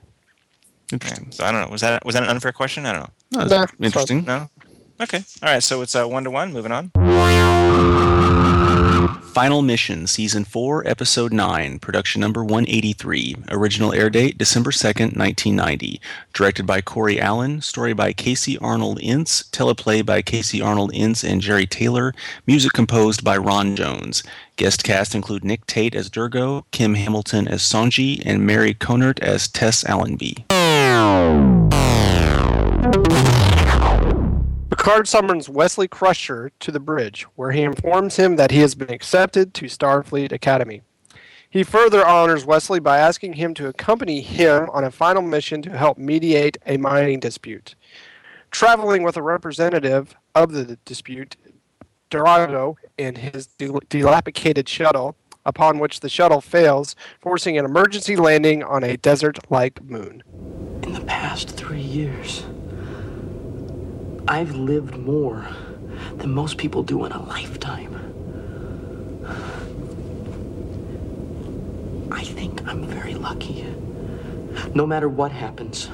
Interesting. so I don't know. Was that was that an unfair question? I don't know. No, Nah, that's it's fine. interesting. No. Okay. All right. So it's uh, one to one. Moving on. Final Mission, Season 4, Episode 9, Production Number 183. Original air date December 2nd, 1990. Directed by Corey Allen. Story by Kacey Arnold Ince. Teleplay by Kacey Arnold Ince and Jeri Taylor. Music composed by Ron Jones. Guest cast include Nick Tate as Dirgo, Kim Hamilton as Songi, and Mary Kohnert as Tess Allenby. Picard summons Wesley Crusher to the bridge, where he informs him that he has been accepted to Starfleet Academy. He further honors Wesley by asking him to accompany him on a final mission to help mediate a mining dispute. Traveling with a representative of the dispute, Dorado in his dilapidated shuttle, upon which the shuttle fails, forcing an emergency landing on a desert like moon. In the past three years, I've lived more than most people do in a lifetime. I think I'm very lucky. No matter what happens,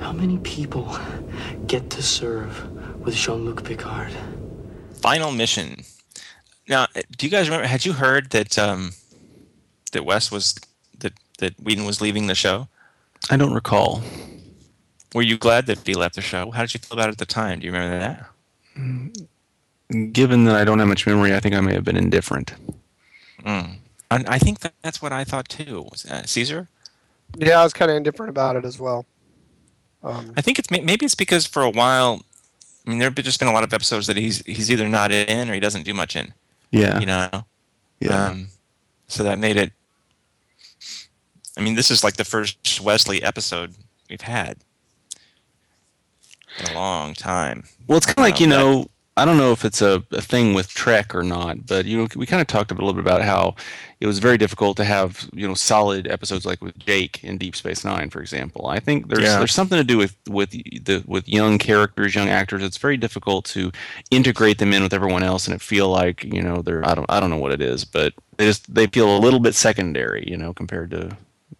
how many people get to serve with Jean Luc Picard? Final mission. Now, do you guys remember? Had you heard that um, that Wes was that that Wheaton was leaving the show? I don't recall. Were you glad that he left the show? How did you feel about it at the time? Do you remember that? Given that I don't have much memory, I think I may have been indifferent. Mm. I, I think that that's what I thought too. Was that Caesar? Yeah, I was kind of indifferent about it as well. Um, I think it's maybe it's because for a while, I mean, there have just been a lot of episodes that he's he's either not in or he doesn't do much in. Yeah. You know. yeah. Um, so that made it. I mean, this is like the first Wesley episode we've had in a long time. Well, it's kind of like Um, you that- know, I don't know if it's a, a thing with Trek or not, but you know, we kind of talked a little bit about how it was very difficult to have you know solid episodes like with Jake in Deep Space Nine, for example. I think there's Yeah. there's something to do with with the with young characters, young actors. It's very difficult to integrate them in with everyone else and it feel like you know they're I don't I don't know what it is, but they just they feel a little bit secondary, you know, compared to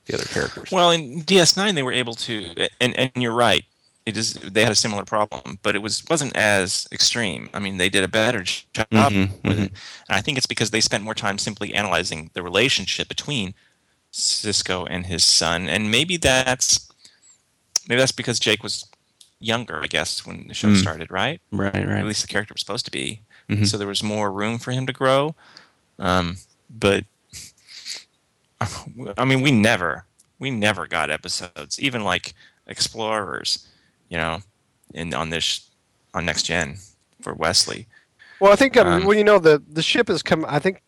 the other characters. Well, in DS9 they were able to, and and you're right. It is they had a similar problem, but it was wasn't as extreme. I mean, they did a better job Mhm, with mhm. it, and I think it's because they spent more time simply analyzing the relationship between Sisko and his son, and maybe that's maybe that's because Jake was younger, I guess, when the show Mm. started, right? right, right. at least the character was supposed to be. Mhm. So there was more room for him to grow. Um, but I mean, we never, we never got episodes, even like Explorers, you know, in on this on Next Gen for Wesley. well, I think um, Um, well, you know, the the ship has come. I think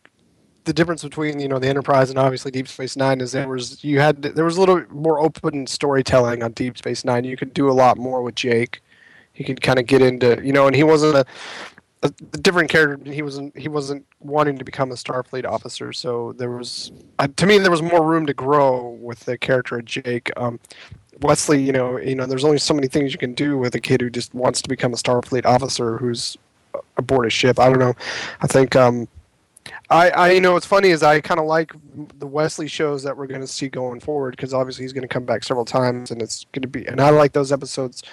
the difference between you know the Enterprise and obviously Deep Space Nine is there was you had there was a little more open storytelling on Deep Space Nine. You could do a lot more with Jake. He could kind of get into you know, and he wasn't a, a, different character. He wasn't he wasn't wanting to become a Starfleet officer. So there was uh, to me there was more room to grow with the character of Jake. Um, Wesley, you know, you know, there's only so many things you can do with a kid who just wants to become a Starfleet officer who's aboard a ship. I don't know. I think um, I, I, you know, what's funny is I kind of like the Wesley shows that we're going to see going forward because obviously he's going to come back several times, and it's going to be. And I like those episodes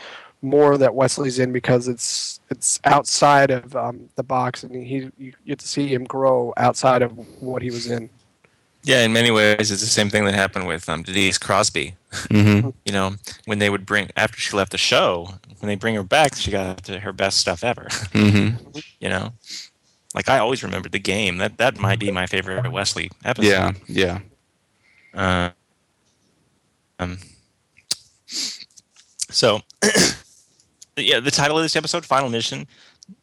more that Wesley's in because it's it's outside of um, the box, and he you get to see him grow outside of what he was in. Yeah, in many ways, it's the same thing that happened with um, Denise Crosby. Mm-hmm. You know, when they would bring after she left the show, when they bring her back, she got to her best stuff ever. Mm-hmm. you know, like I always remembered the game. That that might be my favorite Wesley episode. Yeah, yeah. Uh, um. So, yeah, the title of this episode, "Final Mission."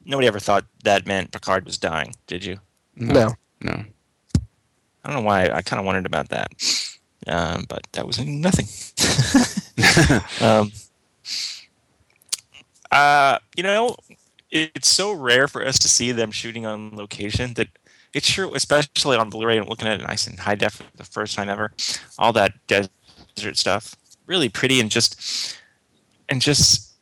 Nobody ever thought that meant Picard was dying, did you? No, No. I don't know why. I kind of wondered about that, um, but that was nothing. um, uh, you know, it, it's so rare for us to see them shooting on location that it's sure, especially on Blu-ray. I'm looking at it nice and high def for the first time ever. All that desert stuff, really pretty and just and just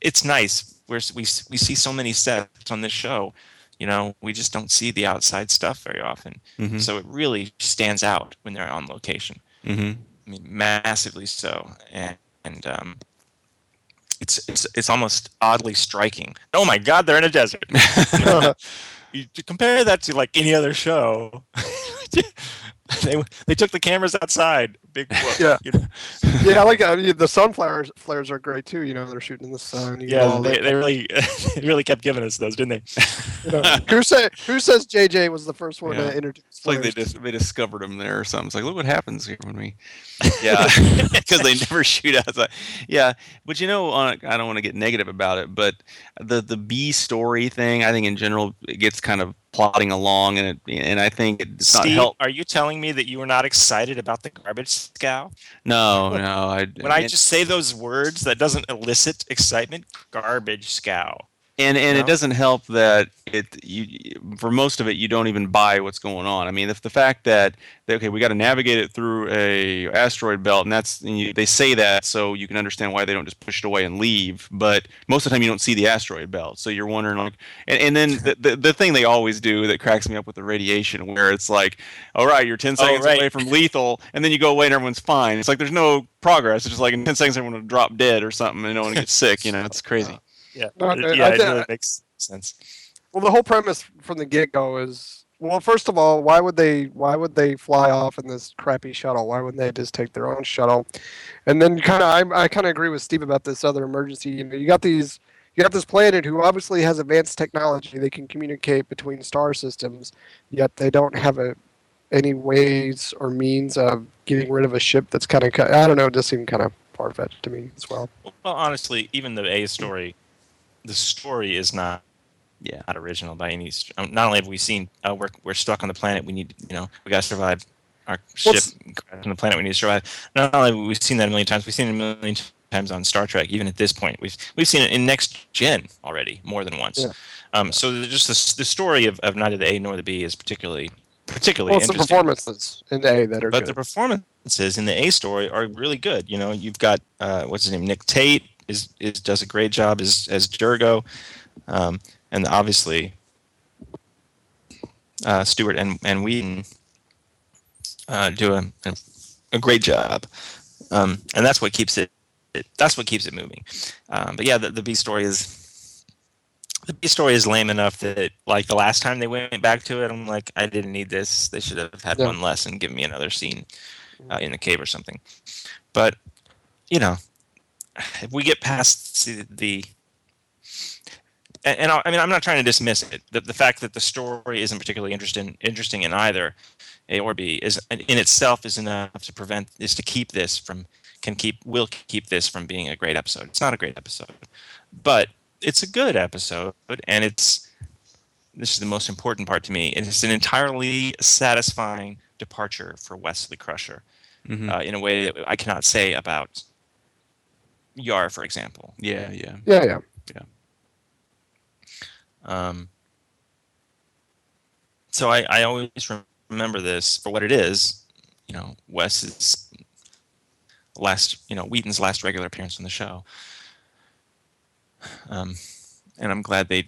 it's nice. We're, we we see so many sets on this show. You know, we just don't see the outside stuff very often. Mhm. So it really stands out when they're on location. Mm-hmm. I mean, massively so, and and um, it's it's it's almost oddly striking. Oh my God, they're in a desert. you to compare that to like any other show. they they took the cameras outside. Big whoop, Yeah. you know? yeah, I like I mean, the sun flares flares are great too. You know, they're shooting in the sun. You yeah. all They, they really they really kept giving us those, didn't they? you know, who say who says JJ was the first one Yeah. to introduce? It's like they just they discovered them there or something. It's like, look what happens here when we, yeah, because they never shoot outside. Yeah, but you know, on I don't want to get negative about it, but the the B story thing, I think in general, it gets kind of plodding along, and it, and I think it's not help. are you telling me that you were not excited about the garbage scow? No, no. I, When I and- just say those words, that doesn't elicit excitement. Garbage scow. And and No? it doesn't help that it you for most of it you don't even buy what's going on. I mean, if the fact that okay, we got to navigate it through a asteroid belt, and that's and you, they say that so you can understand why they don't just push it away and leave. But most of the time, you don't see the asteroid belt, so you're wondering like, and, and then the, the the thing they always do that cracks me up with the radiation, where it's like, all right, you're ten oh, seconds right. away from lethal, and then you go away and everyone's fine. It's like there's no progress. It's just like in ten seconds everyone will drop dead or something, and no one gets sick. You know, it's crazy. Yeah, No, I- yeah, I it really makes sense. Well, the whole premise from the get go is well, first of all, why would they why would they fly off in this crappy shuttle? Why wouldn't they just take their own shuttle? And then kind of I, I kind of agree with Steve about this other emergency. You know, you got these you got this planet who obviously has advanced technology. They can communicate between star systems, yet they don't have a any ways or means of getting rid of a ship that's kind of I don't know, it just seemed kind of far fetched to me as well. Well, honestly, even the A story, the story is not Yeah. not original by any. um, Not only have we seen uh, we're we're stuck on the planet, we need you know we got to survive. Our ship crashed on the planet, we need to survive. Not only have we seen that a million times, we've seen it a million times on Star Trek. Even at this point, we've we've seen it in Next Gen already more than once. Yeah. Um, so the- just the, the story of, of neither the A nor the B is particularly particularly Well, it's the performances in A that are But good. the performances in the A story are really good. You know, you've got uh, what's his name, Nick Tate is, is does a great job as as Dirgo, um, and obviously uh, Stewart and and Wheaton uh, do a, a a great job, um, and that's what keeps it. it that's what keeps it moving. Um, but yeah, the, the B story is. The B story is lame enough that, like the last time they went back to it, I'm like, I didn't need this. They should have had Yeah. one less and given me another scene uh, in the cave or something. But you know, if we get past the, the and, I, I mean, I'm not trying to dismiss it. The, the fact that the story isn't particularly interesting interesting in either A or B is in itself is enough to prevent is to keep this from can keep will keep this from being a great episode. It's not a great episode, but it's a good episode, and it's this is the most important part to me. It's an entirely satisfying departure for Wesley Crusher Mhm. uh, in a way that I cannot say about Yar, for example. Yeah, yeah. yeah, yeah. Um, so I, I always remember this for what it is. You know, Wes's last, you know, Wheaton's last regular appearance on the show. Um, and I'm glad they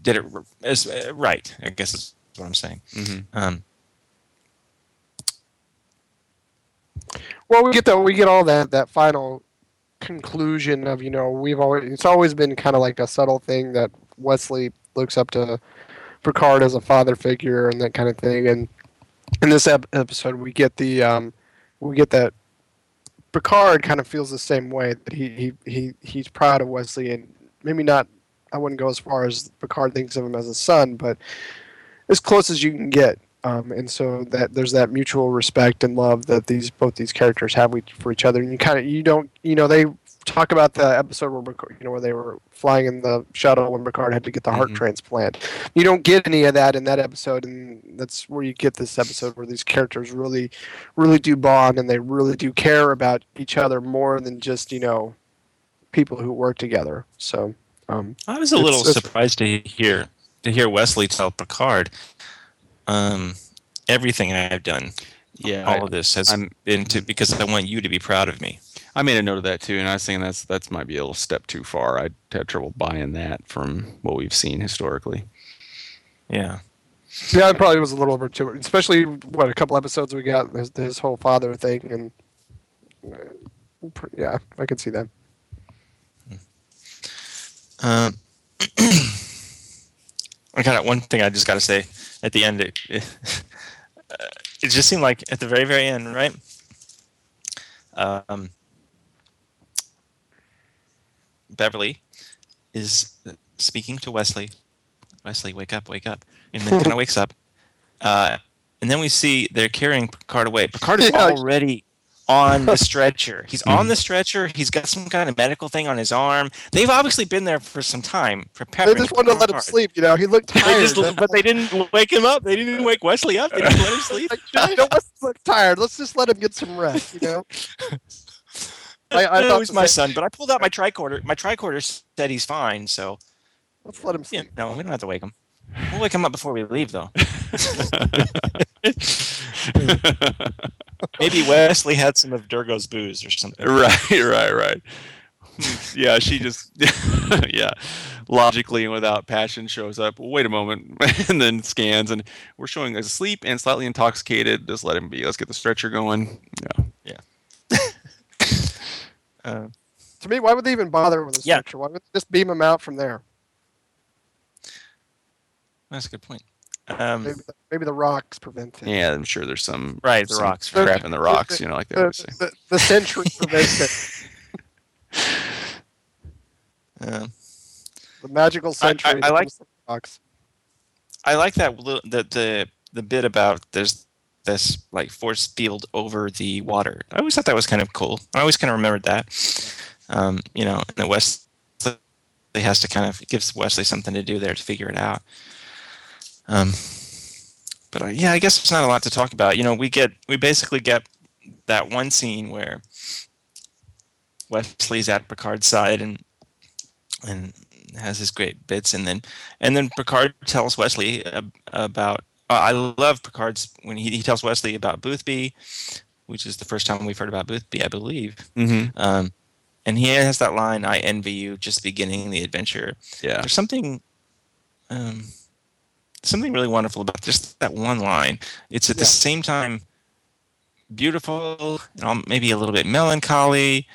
did it as uh, right. I guess is what I'm saying. hmm Um, Well, we get that we get all that that final conclusion of you know we've always it's always been kind of like a subtle thing that Wesley looks up to Picard as a father figure and that kind of thing. And in this ep- episode we get the um we get that Picard kind of feels the same way that he he, he he's proud of Wesley. And maybe not I wouldn't go as far as Picard thinks of him as a son but as close as you can get um, and so that there's that mutual respect and love that these both these characters have for each other. And you kind of you don't you know they talk about the episode where Picard- you know where they were flying in the shuttle when Picard had to get the heart Mhm. transplant. You don't get any of that in that episode and that's where you get this episode where these characters really really do bond and they really do care about each other more than just you know people who work together. So um, I was a little surprised to hear to hear Wesley tell Picard, um, everything I've done, Yeah, all I, of this has I'm- been to because I want you to be proud of me. I made a note of that too, and I was thinking that's that's might be a little step too far. I'd have trouble buying that from what we've seen historically. Yeah. yeah it probably was a little over too especially what a couple episodes we got his, his whole father thing and uh, yeah I could see that Um, I got one thing I just got to say at the end. It, it, it just seemed like at the very, very end, right? Um, Beverly is speaking to Wesley. Wesley, wake up, wake up. And then kind of wakes up. Uh, and then we see they're carrying Picard away. Picard is Yeah. already on the stretcher. He's mm-hmm. on the stretcher. He's got some kind of medical thing on his arm. They've obviously been there for some time They just wanted to let him hard. sleep. You know, he looked They tired. just, but they didn't wake him up. They didn't even wake Wesley up. They didn't let him sleep. like, "Josh, don't look tired. Let's just let him get some rest. You know. I, I I thought he's the my same- son, but I pulled out my tricorder. My tricorder said he's fine, so Let's let him yeah, sleep. no, we don't have to wake him. We'll wake him up before we leave, though. Maybe Wesley had some of Dirgo's booze or something. right, right, right. Yeah, she just, yeah, logically and without passion shows up. Wait a moment, and then scans, and we're showing asleep and slightly intoxicated. Just let him be. Let's get the stretcher going. Yeah. Uh, To me, why would they even bother with a Yeah. stretcher? Why would they just beam him out from there? That's a good point. Um, Maybe, the, maybe the rocks prevent it. Yeah, I'm sure there's some right, the some rocks. The- crap in the rocks. You know, like they The, always say. the, the century prevents it. Uh, The magical I- century. I like- the rocks. I like that li- the the the bit about there's this like force field over the water. I always thought that was kind of cool. I always kind of remembered that. Um, you know, and that Wesley has to kind of it gives Wesley something to do there to figure it out. Um, but uh, yeah, I guess there's not a lot to talk about. You know, we get we basically get that one scene where Wesley's at Picard's side and and has his great bits, and then and then Picard tells Wesley about. Uh, I love Picard's when he, he tells Wesley about Boothby, which is the first time we've heard about Boothby, I believe. Mm-hmm. Um, and he has that line, "I envy you, just beginning the adventure." Yeah. There's something, um, something really wonderful about just that one line. It's at the same time beautiful, and maybe a little bit melancholy,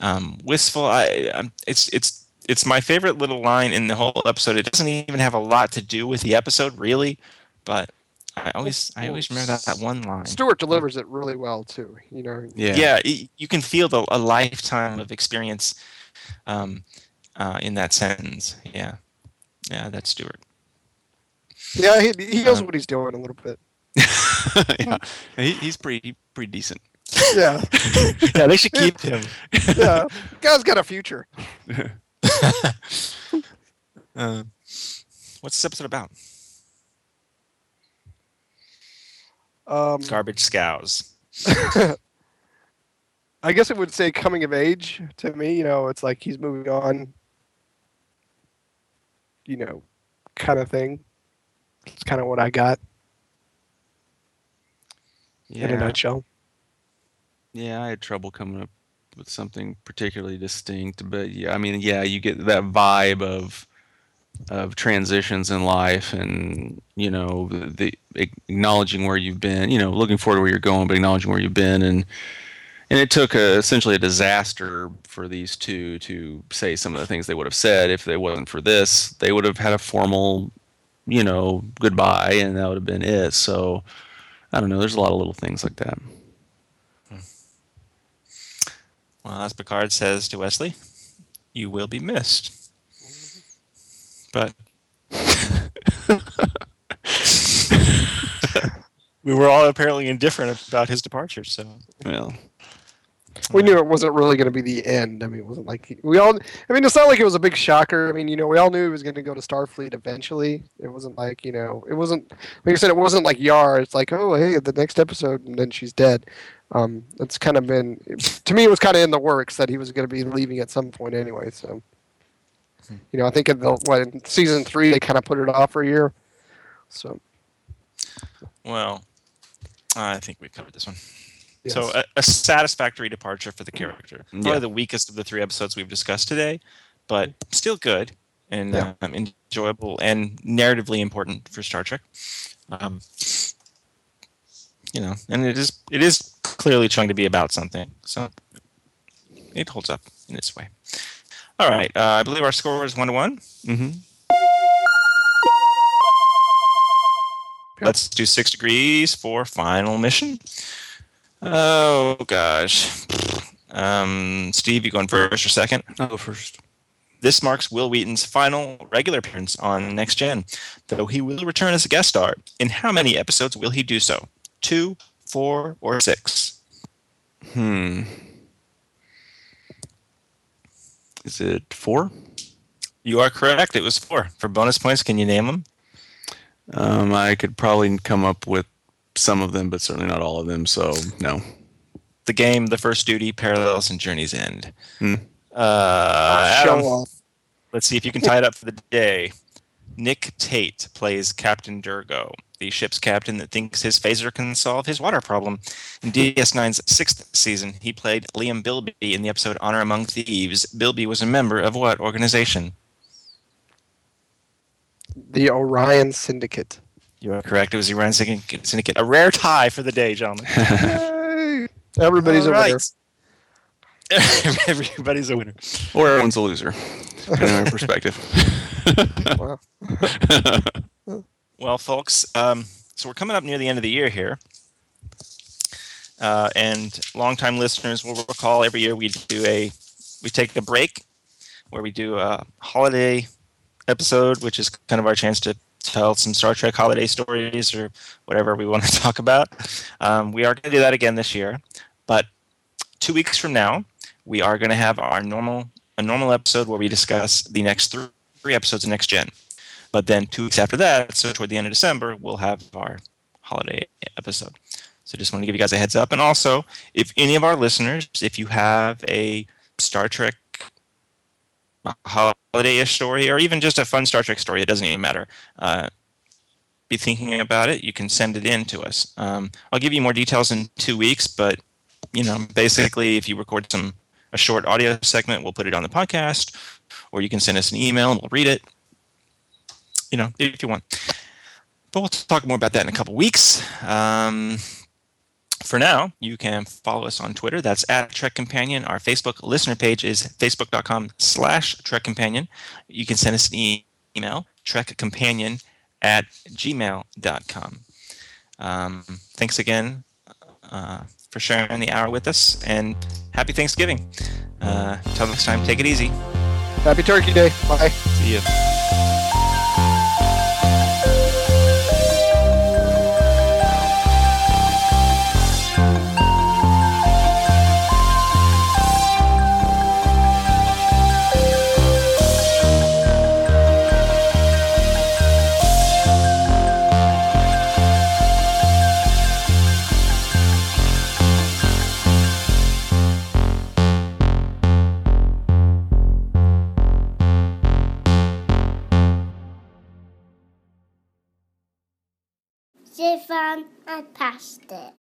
um, wistful. I, I'm, it's it's it's my favorite little line in the whole episode. It doesn't even have a lot to do with the episode, really, but I always I always remember that, that one line. Stewart delivers it really well too. You know. Yeah. yeah, y- you can feel the, a lifetime of experience um, uh, in that sentence. Yeah, yeah, that's Stewart. Yeah, he, he knows Uh, what he's doing a little bit. yeah. He, he's pretty pretty decent. Yeah, yeah, they should keep him. yeah. Guy's got a future. Uh, what's this episode about? Um, Garbage scows. I guess it would say coming of age to me. You know, it's like he's moving on. You know, kind of thing. It's kind of what I got in a Yeah. nutshell. Yeah, I had trouble coming up with something particularly distinct, but yeah, I mean, yeah, you get that vibe of of transitions in life, and you know, the, the acknowledging where you've been, you know, looking forward to where you're going, but acknowledging where you've been, and and it took a, essentially a disaster for these two to say some of the things they would have said if they wasn't for this. They would have had a formal, you know, goodbye, and that would have been it. So. I don't know. There's a lot of little things like that. Hmm. Well, as Picard says to Wesley, you will be missed. But we were all apparently indifferent about his departure. So Well, We knew it wasn't really going to be the end. I mean, it wasn't like we all. I mean, it's not like it was a big shocker. I mean, you know, we all knew he was going to go to Starfleet eventually. It wasn't like you know, it wasn't like I said, it wasn't like Yar. It's like, oh, hey, the next episode, and then she's dead. Um, it's kind of been to me, it was kind of in the works that he was going to be leaving at some point anyway. So, you know, I think in the what in season three they kind of put it off for a year. So, well, I think we covered this one. Yes. So a, a satisfactory departure for the character. Probably Yeah. the weakest of the three episodes we've discussed today, but still good and Yeah. um, enjoyable and narratively important for Star Trek. Um, you know, and it is it is clearly trying to be about something, so it holds up in its way. All right, uh, I believe our score is one to one. hmm Let's do six degrees for final mission. Oh gosh. Um, Steve, you going first or second? I'll go first. This marks Wil Wheaton's final regular appearance on Next Gen, though he will return as a guest star. In how many episodes will he do so? Two, four, or six? Hmm. Is it four? You are correct. It was four. For bonus points, can you name them? Um, I could probably come up with some of them, but certainly not all of them. So no. The game, The First Duty, Parallels, and Journey's End. Hmm. Uh, Show Adam, off. let's see if you can tie it up for the day. Nick Tate plays Captain Dirgo, the ship's captain that thinks his phaser can solve his water problem. In DS9's sixth season, he played Liam Bilby in the episode Honor Among Thieves. Bilby was a member of what organization? The Orion Syndicate. You are correct. It was the Orion Syndicate. Syndicate. A rare tie for the day, gentlemen. Yay! Everybody's All a winner. Everybody's a winner. Or everyone's a loser, depending on your perspective. Well, folks, um, so we're coming up near the end of the year here. Uh, and longtime listeners will recall every year we do a we take a break where we do a holiday episode, which is kind of our chance to tell some Star Trek holiday stories or whatever we want to talk about. Um, we are going to do that again this year, but two weeks from now, we are going to have our normal a normal episode where we discuss the next three, three episodes of Next Gen. But then two weeks after that, so toward the end of December, we'll have our holiday episode. So just want to give you guys a heads up. And also, if any of our listeners, if you have a Star Trek holiday-ish story, or even just a fun Star Trek story, it doesn't even matter. Uh, be thinking about it. You can send it in to us. Um, I'll give you more details in two weeks, but you know, basically, if you record some a short audio segment, we'll put it on the podcast, or you can send us an email and we'll read it. You know, if you want. But we'll talk more about that in a couple weeks. Um, for now, you can follow us on Twitter. That's at Trek Companion. Our Facebook listener page is facebook.com slash Trek Companion. You can send us an e- email, trekcompanion at gmail.com. Um, thanks again uh, for sharing the hour with us, and happy Thanksgiving. Uh, until next time, take it easy. Happy Turkey Day. Bye. See you. I passed it.